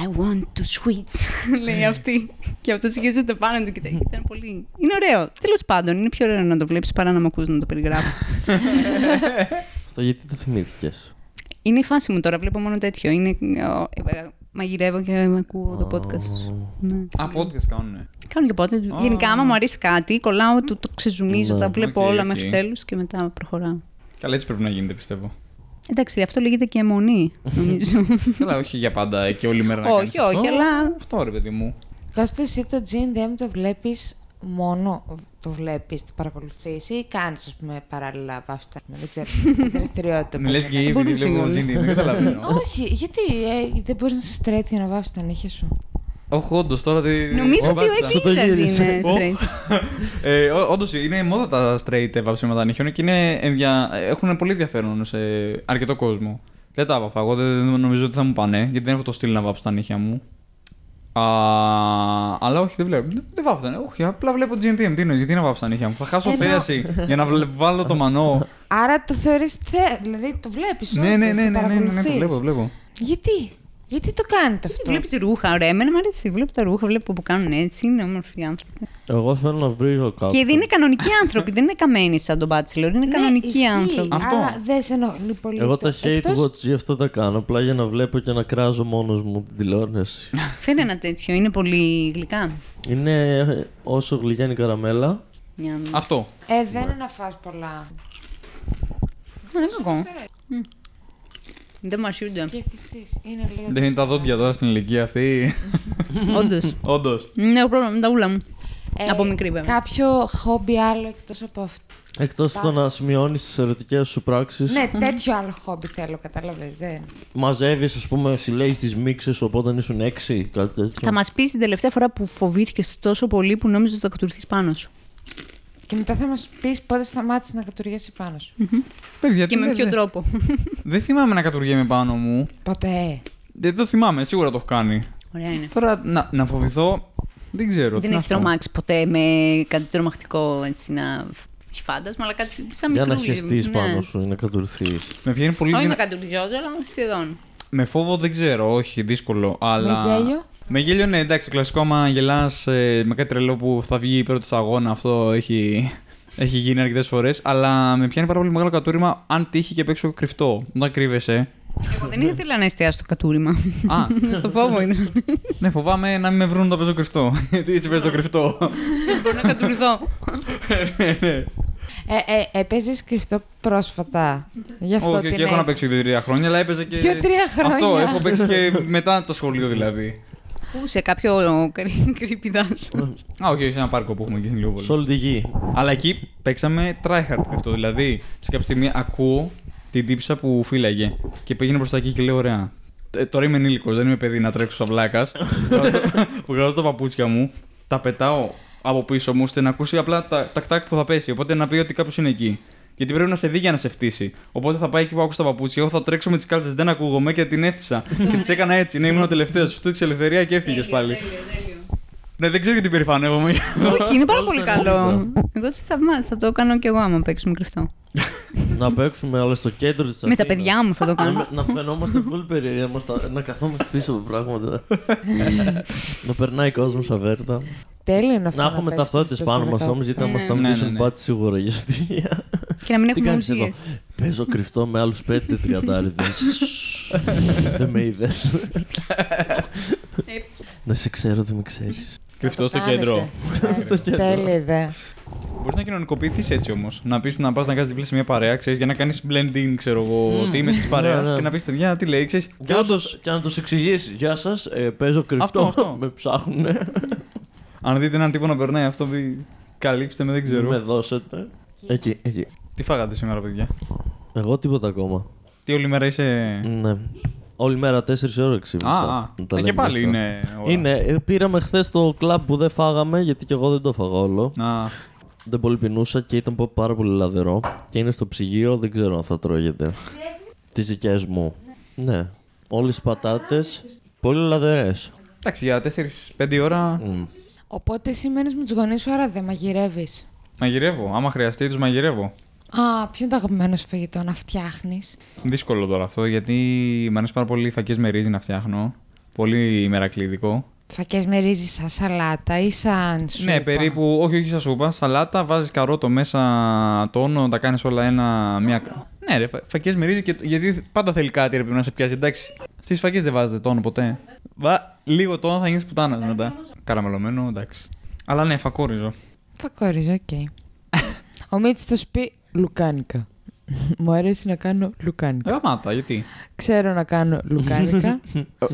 I want to switch, λέει αυτή. και αυτό σχέζεται πάνω του και τα- ήταν πολύ. Είναι ωραίο. Τέλος πάντων, είναι πιο ωραίο να το βλέπεις παρά να με ακούς να το περιγράφω. Αυτό γιατί το θυμήθηκες; είναι η φάση μου τώρα, βλέπω μόνο τέτοιο. Είναι, ο, ε, μαγειρεύω και ακούω το podcast. Ναι. Α, podcast κάνουνε. Κάνω και πότε. Γενικά, άμα μου αρέσει κάτι, κολλάω, το, το ξεζουμίζω, Ναι. τα βλέπω Οκ, όλα οκ. μέχρι τέλους και μετά προχωράω. Καλά, έτσι πρέπει να γίνεται, πιστεύω. Εντάξει, αυτό λέγεται και εμμονή, νομίζω. Καλά, όχι για πάντα ε, και όλη μέρα να όχι, κάνεις όχι, αυτό. αλλά. Αυτό ρε παιδί μου. Κώστα, εσύ το GNDM το βλέπεις μόνο. Το βλέπεις, το παρακολουθείς ή κάνεις, ας πούμε, παράλληλα βάφτα. Δεν ξέρω. τη δραστηριότητα. που Μιλέ έχει. και η επειδή Μπορούσε, βλέπω ναι. Ζήνη, δεν καταλαβαίνω. Όχι, γιατί ε, δεν μπορείς να είσαι straight για να βάφεις τα νύχια σου. Όχι, όντως τώρα. δεν- Νομίζω ότι βάφτισα. εκεί το ήξερε γύρισε. είναι Ω. straight. Ε, Όντως είναι μόδα τα straight βάψιμα νύχιων και είναι ενδια... έχουν πολύ ενδιαφέρον σε αρκετό κόσμο. Δεν τα βάφα. Εγώ δεν, δεν νομίζω ότι θα μου πάνε γιατί δεν έχω το στυλ να βάψω τα νύχια μου. Α, αλλά όχι, δεν βλέπω. Δεν, δεν βάφω τα νύχια. Όχι, απλά βλέπω GNTM. Τι εννοείς, γιατί να βάψω τα νύχια μου; Θα χάσω Ενώ- θέαση για να βλε- βάλω το μανό. Άρα το θεωρείς θε, δηλαδή το βλέπεις. ναι, ναι, ναι, ναι, ναι, ναι, ναι, το βλέπω, βλέπω. Γιατί, γιατί το κάνετε αυτό; Βλέπεις ρούχα, ωραία. Εμένα μου αρέσει. Βλέπω τα ρούχα, βλέπω που κάνουν έτσι. Είναι όμορφοι άνθρωποι. Εγώ θέλω να βρίζω κάπου. Και δεν είναι κανονικοί άνθρωποι. δεν είναι καμένοι σαν τον Bachelor. Είναι Ναι, κανονικοί ισχύει, άνθρωποι. Αυτό. Αλλά δεν σε ενοχλεί πολύ. Εγώ το- τα hate εκτός- watch γι' αυτό τα κάνω. Απλά για να βλέπω και να κράζω μόνος μου την τηλεόραση. Φέρε ένα τέτοιο. Είναι πολύ γλυκά. είναι ε, όσο γλυκιά η καραμέλα. Για να- Αυτό. Ε, δεν είναι να φας πολλά. Α, Δεν είναι κακό. Μμ. Δεν μου αρσούνται. Και θυστής. Είναι λίγο... Δεν είναι τα δόντια τώρα στην ηλικία αυτή. Όντως. Όντως. Είναι έχω πρόβλημα με τα ούλα μου. Ε, Από μικρή βέβαια. Κάποιο χόμπι άλλο εκτός από αυτό; Εκτός από το να σημειώνεις τις ερωτικές σου πράξεις. Ναι, τέτοιο άλλο χόμπι θέλω, κατάλαβες, δεν. Μαζεύεις, ας πούμε, συλλέγεις τις μίξες όταν ήσουν έξι, κάτι τέτοιο. Θα μας πεις την τελευταία φορά που φοβήθηκες τόσο πολύ που νόμιζες ότι θα κατουρθείς πάνω σου. Και μετά θα μας πεις πότε σταμάτησες να κατουργέσαι πάνω σου. Παιδιά, Και τι με λέτε. ποιο τρόπο. Δεν θυμάμαι να κατουργέμαι πάνω μου. Ποτέ. Δεν το θυμάμαι, σίγουρα το έχω κάνει. Ωραία είναι. Τώρα να, να φοβηθώ, δεν ξέρω. τι Δεν να έχεις πω. τρομάξει ποτέ με κάτι τρομακτικό έτσι να έχει φάντασμα, αλλά κάτι σαν Για να μικρούλι. χεστείς Ναι. πάνω σου ή να κατουρθεί. Με πιάνει πολύ Όχι να δυνα... κατουριζόντω, αλλά σχεδόν. Με φόβο δεν ξέρω, όχι, δύσκολο. Αλλά... Με γέλιο; Με γέλιο, ναι, εντάξει, το κλασικό άμα γελάς με κάτι τρελό που θα βγει πρώτο στο αγώνα, αυτό έχει, έχει γίνει αρκετές φορές. Αλλά με πιάνει πάρα πολύ μεγάλο κατούριμα αν τύχει και παίξω κρυφτό. Όταν κρύβεσαι. Εγώ δεν ήθελα να εστιάσω στο κατούριμα. Α, Στο φόβο ήταν. ναι, φοβάμαι να μην με βρουν όταν παίζω κρυφτό. Γιατί έτσι παίζω το κρυφτό. Μπορώ να κατουριθώ. Ε, ε, έπαιζες κρυφτό πρόσφατα. Γι' αυτό όχι, την όχι, έχω έ- να παίξω δύο-τρία χρόνια, αλλά έπαιζα και. Δύο-τρία χρόνια. Αυτό, έχω παίξει και μετά το σχολείο δηλαδή. Πού, σε κάποιο κρύπηδα. Α, όχι, όχι, σε ένα πάρκο που έχουμε εκεί στην Λιούπολη. Σε όλη τη γη. Αλλά εκεί παίξαμε tryhard κρυφτό. Δηλαδή, σε κάποια στιγμή ακούω την τύψα που φύλαγε και πήγαινε προ τα εκεί και λέω: Ωραία. Ε, τώρα είμαι ενήλικος, δεν είμαι παιδί να τρέξω σαν βλάκας. που βγάζω τα παπούτσια μου, τα πετάω από πίσω μου ώστε να ακούσει απλά τα τακ τακ που θα πέσει. Οπότε να πει ότι κάποιος είναι εκεί. Γιατί πρέπει να σε δει για να σε φτύσει. Οπότε θα πάει εκεί που άκουσα τα παπούτσια. Εγώ θα τρέξω με τις κάλτσες, δεν ακούγομαι και την έφτιασα. και τις έκανα έτσι. Ναι, ήμουν ο τελευταίος. Σου τη ελευθερία και έφυγε πάλι. Ναι, δεν ξέρω γιατί περηφανεύομαι. Όχι, είναι πάρα Όλος πολύ είναι καλό. μόνο. Εγώ σε θαυμάζω. Θα το κάνω κι εγώ άμα παίξουμε κρυφτό. να παίξουμε, αλλά στο κέντρο της Με τα παιδιά μου θα το κάνω. Να φαινόμαστε full περίεργα, να μας- να καθόμαστε πίσω από πράγματα. να περνάει κόσμος αβέρτα. Τέλειο είναι αυτό. Να έχουμε παίζεις ταυτότητες κρυφτός πάνω στο μας 18. όμως, γιατί θα μα Ναι. τα Ναι, ναι, μιλήσουν ναι. πάτη σίγουρα για αστεία. Και να μην Τι έχουμε κάνεις εδώ; ουσίε. Παίζω κρυφτό με άλλους πέντε τριαντάριδες. Δεν με είδες. Να σε ξέρω, δεν με ξέρεις. Κρυφτό στο Κάνετε. κέντρο. Ε, Τέλεια ιδέα. Μπορείς να κοινωνικοποιηθείς έτσι όμως. Να πεις να πας να κάνεις δίπλα σε μια παρέα, ξέρεις, για να κάνεις blending, ξέρω εγώ, ότι είμαι της παρέας ναι, ναι. και να πεις παιδιά, τι λέει, ξέρεις. Και Και, όντω, όντως, και να τους εξηγήσει. Γεια σας, παίζω κρυφτό. Αυτό, αυτό. με ψάχνουνε. αν δείτε έναν τύπο να περνάει αυτό, πει καλύψτε με, δεν ξέρω. με δώσετε. Εκεί, εκεί. Τι φάγατε σήμερα, παιδιά; Εγώ τίποτα ακόμα. Τι όλη μέρα είσαι. Ναι. Όλη μέρα 4 ώρες ξύπνησα. Α, α. Να τα Ε, και λέμε πάλι αυτά. είναι. ώρα. Είναι, ε, πήραμε χθες το κλαμπ που δεν φάγαμε, γιατί και εγώ δεν το φάγα όλο. Α, Δεν πολύ πεινούσα και ήταν πα- πάρα πολύ λαδερό. Και είναι στο ψυγείο, δεν ξέρω αν θα τρώγεται. Τις δικές μου. Ναι. Όλες οι πατάτες πολύ λαδερές. εντάξει, για 4-5 ώρα Οπότε εσύ μένεις με τους γονείς σου, άρα δεν μαγειρεύεις. μαγειρεύω. Άμα χρειαστεί, τους μαγειρεύω. Α, ποιο είναι το αγαπημένο σου φαγητό να φτιάχνεις; Δύσκολο τώρα αυτό, γιατί μου αρέσει πάρα πολύ φακές με ρύζι να φτιάχνω. Πολύ ημερακλειδικό. Φακές με ρύζι σαν σαλάτα ή σαν σούπα; Ναι, περίπου, όχι, όχι σαν σούπα. Σαλάτα, βάζεις καρότο μέσα, τόνο, τα κάνεις όλα ένα. Μια... Ναι, ρε, φακές με ρύζι, και... γιατί πάντα θέλει κάτι ρε, πρέπει να σε πιάσει. Εντάξει, στις φακές δεν βάζετε τόνο ποτέ. Βα... Λίγο τόνο θα γίνεις πουτάνας μετά. Καραμελωμένο, εντάξει. Αλλά ναι, φακόριζο. Φακόριζο, οκ. Ο Μίτσος το πει λουκάνικα. Μου αρέσει να κάνω λουκάνικα. Γαμάτα, γιατί; Ξέρω να κάνω λουκάνικα.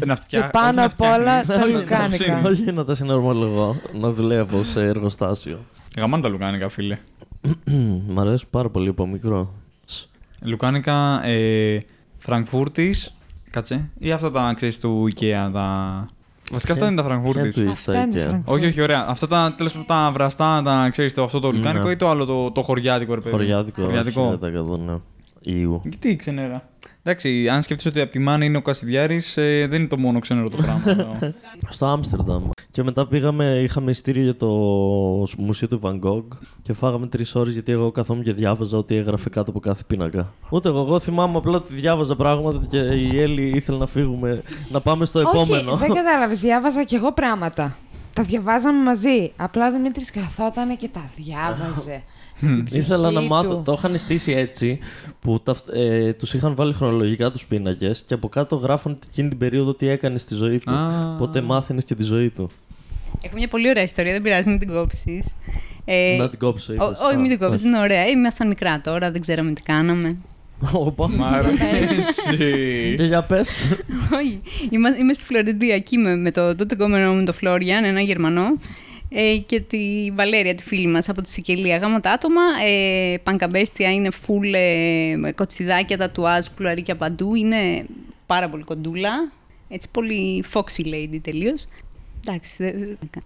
Ε, να φτιά... Και πάνω όχι να απ' όλα φτιάχνεις, τα να λουκάνικα. ψήνεις. Όχι να τα συναρμολογώ, να δουλεύω σε εργοστάσιο. Γαμάνε τα λουκάνικα, φίλε. Μ' αρέσουν πάρα πολύ από μικρό. Λουκάνικα ε, Φραγκφούρτης. Κάτσε. Ή αυτά τα ξέρεις του IKEA. Τα... Βασικά αυτά είναι τα Ποια Φραγκφούρτης. του Αυτά ήρθα είναι εκεί. Φραγκφούρτης. Όχι, όχι, ωραία. Αυτά τα τέλος πάντων τα βραστά, τα ξέρεις το αυτό το λουκάνικο Ναι. ή το άλλο το, το χωριάτικο, ρε παιδί. Χωριάτικο, Χωριάτικο. όχι, δεν τα κατώ, ναι. Ιού. Γιατί ξενέρα. Εντάξει, αν σκεφτείς ότι από τη μάνα είναι ο Κασιδιάρης, ε, δεν είναι το μόνο ξένο το πράγμα. εδώ. Στο Άμστερνταμ. Και μετά πήγαμε, είχαμε ειστήριο για το μουσείο του Van Gogh και φάγαμε τρεις ώρες γιατί εγώ καθόμουν και διάβαζα ό,τι έγραφε κάτω από κάθε πίνακα. Ούτε εγώ, εγώ θυμάμαι απλά ότι διάβαζα πράγματα και η Έλλη ήθελε να φύγουμε, να πάμε στο επόμενο. Όχι, δεν κατάλαβες. Διάβαζα κι εγώ πράγματα. Τα διαβάζαμε μαζί. Απλά ο Δημήτρης καθότανε και τα διάβαζε. Με την ψυχή Ήθελα να του. μάθω, το είχαν στήσει έτσι που τα, ε, τους είχαν βάλει χρονολογικά τους πίνακες και από κάτω γράφουν εκείνη την περίοδο τι έκανες στη ζωή του. Α. Οπότε μάθαινες και τη ζωή του. Έχω μια πολύ ωραία ιστορία, δεν πειράζει, μην την κόψεις. Ε, Να την κόψω, είπες. ό- όχι, Α, μην την κόψεις, όχι. είναι ωραία. Ήμασταν μικρά τώρα, δεν ξέραμε τι κάναμε. Όπα. Μ' αρέσει. Και για πες. Όχι. Είμα, είμαι στη Φλωρεντία εκεί με, με το τότε κόμενο μου, τον Φλόριαν, ένα Γερμανό. Ε, και τη Βαλέρια, τη φίλη μας από τη Σικελία. Γάμα τα άτομα. Ε, πανκαμπέστια είναι full ε, κοτσιδάκια, τατουάζ, κουλαρίκια παντού. Είναι πάρα πολύ κοντούλα. Έτσι πολύ foxy lady τελείως. Εντάξει, δεν- δεν-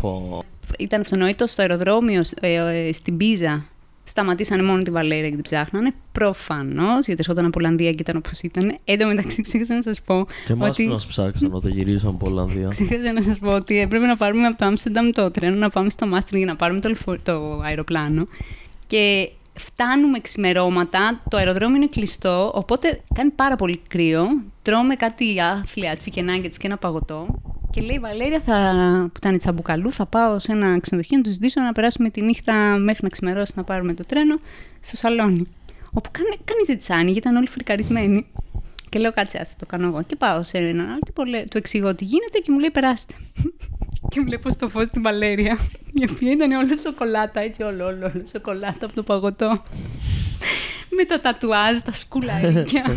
Πω. ήταν αυτονόητο στο αεροδρόμιο ε, ε, στην Πίζα. Σταματήσανε μόνο τη Βαλέρια και την ψάχνανε. Προφανώς, γιατί έρχονταν από Ολλανδία και ήταν όπως ήταν. Εν τω μεταξύ, ξέχασα να σας πω. Και εμάς ότι... που μας ψάξαν όταν γυρίσαμε από Ολλανδία. Ξέχασα να σας πω ότι έπρεπε να πάρουμε από το Άμστερνταμ το τρένο, να πάμε στο Μάστριν για να πάρουμε το, λεωφορ- το αεροπλάνο. Και φτάνουμε ξημερώματα, το αεροδρόμιο είναι κλειστό, οπότε κάνει πάρα πολύ κρύο. Τρώμε κάτι άθλια, chicken nuggets και ένα παγωτό. Και λέει η Βαλέρια, θα, που ήταν η Τσαμπουκαλού, θα πάω σε ένα ξενοδοχείο να τους ζητήσω να περάσουμε τη νύχτα μέχρι να ξημερώσει να πάρουμε το τρένο στο σαλόνι. Όπου κανείς δεν της άνοιγε, ήταν όλοι φρικαρισμένοι. Και λέω, κάτσε, άσε το κάνω εγώ. Και πάω σε έναν άλλο τύπο, λέω- του εξηγώ τι γίνεται και μου λέει, περάστε. και βλέπω στο φως την Βαλέρια, η οποία ήταν όλο σοκολάτα, έτσι, όλο, όλο, όλο σοκολάτα από το παγωτό. Με τα τατουάζ, τα σκουλαρίκια.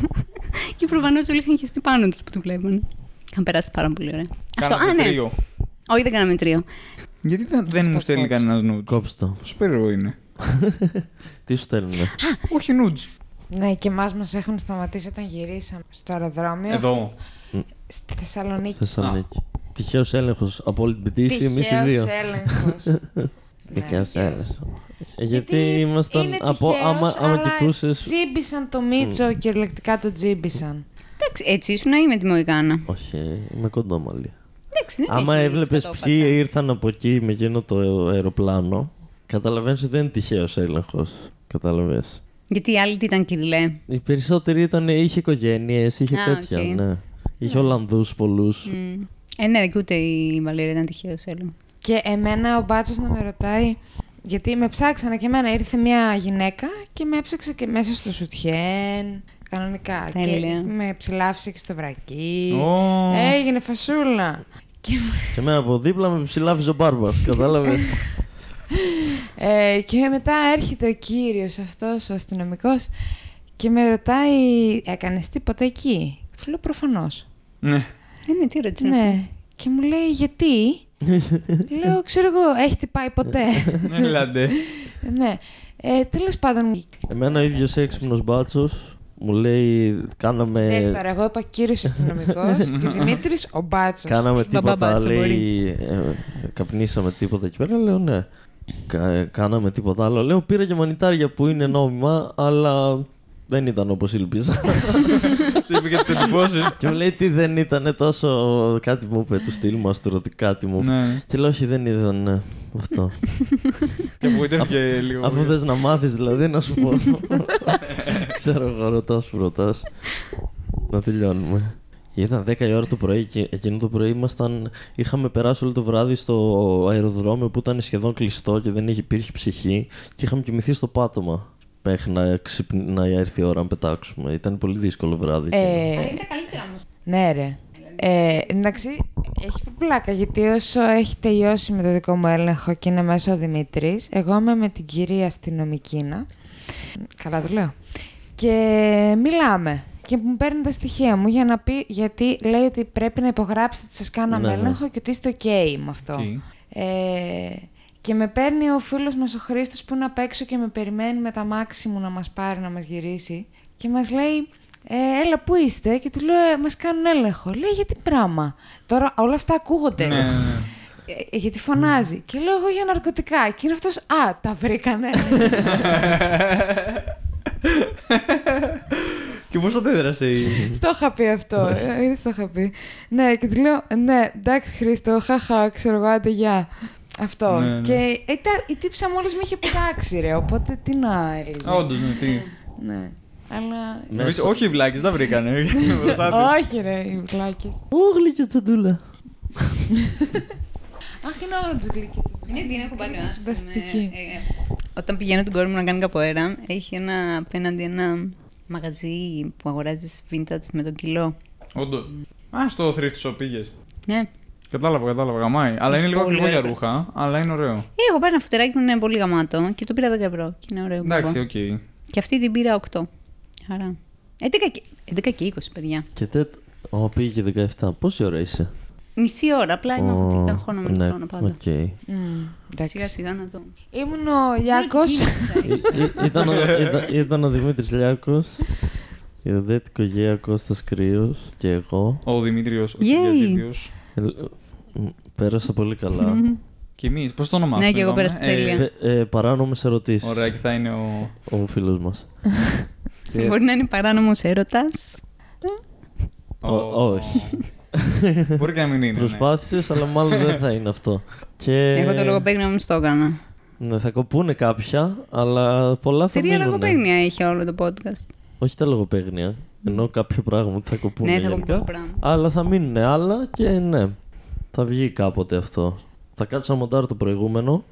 και προφανώς όλοι είχαν χεστεί πάνω τους που του βλέπανε. Είχαν περάσει πάρα πολύ ωραία. Κάνατε α, ναι. τρίο. Όχι, δεν κάναμε τρίο. Γιατί δεν, δεν μου στέλνει κόψεις. κανένα νούτ. Κόψε το. Πόσο περίεργο είναι. Τι σου στέλνουνε. Όχι νούτ. Ναι, και εμάς μας έχουν σταματήσει όταν γυρίσαμε στο αεροδρόμιο. Εδώ. Στη Θεσσαλονίκη. Θεσσαλονίκη. Τυχαίο έλεγχος από όλη την πτήση, εμείς οι Τυχαίος δύο. έλεγχος. Ναι, Τυχαίο έλεγχος. Γιατί Γιατί ήμασταν είναι από. τυχαίος, Άμα, άμα αλλά κοιτούσε. Τζίμπησαν το Μίτσο, κυριολεκτικά το τζίμπησαν. Εντάξει, έτσι ήσουν ή με τη μοϊκάνα. Όχι, είμαι κοντομάλλη. Εντάξει, δεν Άμα έχει έβλεπες σκατόφατσα. ποιοι ήρθαν από εκεί με εκείνο το αεροπλάνο, καταλαβαίνεις ότι δεν είναι τυχαίος έλεγχος. Κατάλαβες. Γιατί οι άλλοι τι ήταν κυριλέ; Οι περισσότεροι ήταν, είχε οικογένειες, είχε Α, τέτοια. οκ. Ναι. Είχε Ολλανδούς πολλούς. Μμ. Ε, ναι, και ούτε η Βαλέρια ήταν τυχαίος έλεγχος. Και εμένα ο μπάτσος να με ρωτάει, γιατί με ψάξανε και εμένα, ήρθε μια γυναίκα και με έψαξε και μέσα στο σουτιέν, κανονικά. Τέλεια. Και με ψηλάφισε και στο βρακί. Ω. Έγινε φασούλα. Και, Και εμένα από δίπλα με ψηλάφιζε ο Μπάρμπα. Κατάλαβε. ε, και μετά έρχεται ο κύριος αυτός, ο αστυνομικός, και με ρωτάει, έκανες τίποτα εκεί; Του λέω προφανώς. Ναι. Ε, ναι, τι ρώτησες. Ναι. Και μου λέει, γιατί; λέω, ξέρω εγώ, έχετε πάει ποτέ. Έλατε. ναι. Ε, Τέλος πάντων, Εμένα ο ίδιος έξυπνος μπάτσος Μου λέει, Δες κάναμε, τώρα, εγώ είπα κύριος αστυνομικός και Δημήτρης ο μπάτσος. κάναμε τίποτα, Μπαμπάτσο, λέει, ε, καπνίσαμε τίποτα εκεί πέρα. Λέω, ναι. Κα- ε, κάναμε τίποτα άλλο. Λέω, πήρα και μανιτάρια που είναι νόμιμα, αλλά δεν ήταν όπως ήλπιζα. Τι είπε και τις εντυπώσεις; και μου λέει, τι δεν ήταν τόσο, κάτι μου είπε, του στυλ μου, αστυρωτή, κάτι μου είπε. Ναι. Και λέω, όχι, δεν ήταν ναι, αυτό. Και απογοητεύτηκε λίγο. Αφού θες να μάθεις δηλαδή να σου πω. Ξέρω εγώ ρωτάς που ρωτάς. Να τελειώνουμε. Και ήταν 10 η ώρα το πρωί και εκείνο το πρωί ήμασταν, είχαμε περάσει όλο το βράδυ στο αεροδρόμιο που ήταν σχεδόν κλειστό και δεν είχε, υπήρχε ψυχή και είχαμε κοιμηθεί στο πάτωμα μέχρι να, ξυπν... να έρθει η ώρα να πετάξουμε. Ήταν πολύ δύσκολο βράδυ. και- Ε, Είναι καλύτερα όμως. ναι, ρε. Ε, εντάξει, έχει πλάκα γιατί όσο έχει τελειώσει με το δικό μου έλεγχο και είναι μέσα ο Δημήτρης, εγώ είμαι με την κυρία αστυνομικήνα. Καλά το λέω. Και μιλάμε. Και μου παίρνει τα στοιχεία μου για να πει, γιατί λέει ότι πρέπει να υπογράψετε ότι σας κάναμε Ναι, ναι. έλεγχο και ότι είστε OK με αυτό. Τι; Ε, και με παίρνει ο φίλος μας ο Χρήστος που είναι απ' έξω και με περιμένει με τα μάξι μου να μας πάρει, να μας γυρίσει. Και μας λέει, ε, έλα πού είστε και του λέω, ε, μας κάνουν έλεγχο. Λέει, γιατί πράγμα. Τώρα όλα αυτά ακούγονται. Ναι, ναι, ναι. Ε, γιατί φωνάζει. Και λέω εγώ για ναρκωτικά. Και είναι αυτός, α, τα βρήκανε. Και πώς το αντέδρασε η. το είχα πει αυτό. ε, Ήδη το είχα πει. Ναι, και του λέω, ναι, εντάξει Χρήστο, χαχα, ξέρω εγώ, άντε, γεια. Αυτό. Ναι, ναι. Και ε, τα- η τύψα μόλις με είχε ψάξει, ρε, οπότε τι να έλεγε. Όντως, ναι, τι. Ναι. Αλλά. Ναι, Εμείς- στο- Όχι οι βλάκες, δεν βρήκανε. Μπροστά τους. Όχι, ρε, οι βλάκες. Ω, γλυκιά τσαντούλα. Αχ, είναι όντω γλυκή. Ναι, την έχω πάρει Είναι ας πούμε, συμπαθητική. Ε, ε, Όταν πηγαίνω την κόρη μου να κάνει καποέρα, έχει ένα απέναντι ένα μαγαζί που αγοράζεις vintage με τον κιλό. Όντως. Α, στο thrift shop πήγες. Ναι. Κατάλαβα, κατάλαβα, γαμάει. Αλλά είναι λίγο πολύ ακριβό για ωραία. ρούχα, αλλά είναι ωραίο. Ε, έχω πάρει ένα φουτεράκι που είναι πολύ γαμάτο και το πήρα 10 ευρώ. Και είναι ωραίο. Εντάξει, μπαμπά. οκ. Και αυτή την πήρα 8. Χαρά. 11 και, 11 και 20, παιδιά. Και τέτ... Ω, πήγε και 17. Πόση ώρα είσαι; Μισή ώρα, απλά είμαι από Ω, ότι ήταν χρόνο με τον ναι, χρόνο πάντα. οκ. Μμμ, εντάξει. Σιγά σιγά να το. Ήμουν ο Λιάκος. Ή- ή- ήταν, ο, ήταν, ήταν ο Δημήτρης Λιάκος, η Οδέτη Κογέα, Κώστας Κρύος και εγώ. Ο Δημήτριος, ο Yay. Κυριαζίδιος. Ε, μ, Πέρασα πολύ καλά. Και εμείς, πώς το ονομάσουμε. Ναι, και εγώ είπαμε; πέρασα τέλεια. Ε, ε, παράνομες ερωτήσεις. Ωραία, και θα είναι ο. Ο φίλος μας. Και- Μπορεί να είναι παράνομος έρωτας. Ω, όχι. Μπορεί και να μην είναι. ναι. Προσπάθησες, αλλά μάλλον δεν θα είναι αυτό. Και... Εγώ το λογοπαίγνιο μου το έκανα. Ναι, θα κοπούνε κάποια, αλλά πολλά θα Τρία μείνουνε. λογοπαίγνια είχε όλο το podcast. Όχι τα λογοπαίγνια. Ενώ κάποιο πράγμα θα κοπούνε Ναι, θα γενικά. κοπούν πράγμα. Αλλά θα μείνουν άλλα και ναι. Θα βγει κάποτε αυτό. Θα κάτσω να μοντάρω το προηγούμενο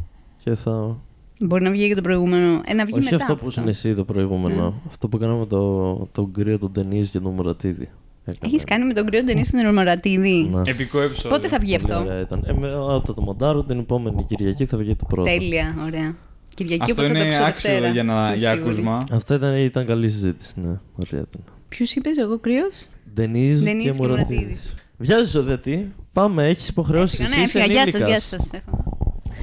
και θα. Μπορεί να βγει και το προηγούμενο. Ε, να βγει Όχι μετά. αυτό που είναι εσύ το προηγούμενο. Ναι. Αυτό που κάναμε το, το γκρίο τον Τενή και τον Μουρατίδη. Έκανα. Έχεις κάνει με τον κρύο Ντενή και τον Ρωμαρατίδη; Ναι. Επικό επεισόδιο. Πότε θα βγει Πολύ αυτό; ωραία ήταν. Ε, με- όταν το μοντάρω την επόμενη Κυριακή θα βγει το πρώτο. Τέλεια, ωραία. Κυριακή Αυτό οπότε θα το είναι ακούσω άξιο Δευτέρα. για, να, Είμαι για σίγουρη. ακούσμα. Αυτό ήταν, ήταν καλή συζήτηση. Ναι, ωραία ήταν. Ποιου είπες, εγώ κρύος; Ντενίζ Ντενής και και Μουρατίδη. Μουρατίδης. Βιάζει Οδέτη. Πάμε, έχεις υποχρεώσεις. Ναι, έφυγα. Γεια σας, γεια σας.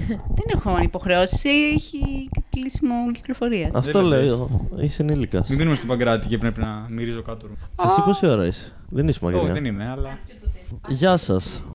Δεν έχω υποχρεώσει. Έχει κλείσιμο κυκλοφορία. Αυτό Δεν λέω. Είσαι ενήλικας. Μην δίνουμε στην Παγκράτη και πρέπει να μυρίζω κάτω. Εσύ πόση ώρα είσαι; Δεν είσαι Όχι, μακριά. δεν είμαι, αλλά. Γεια σας.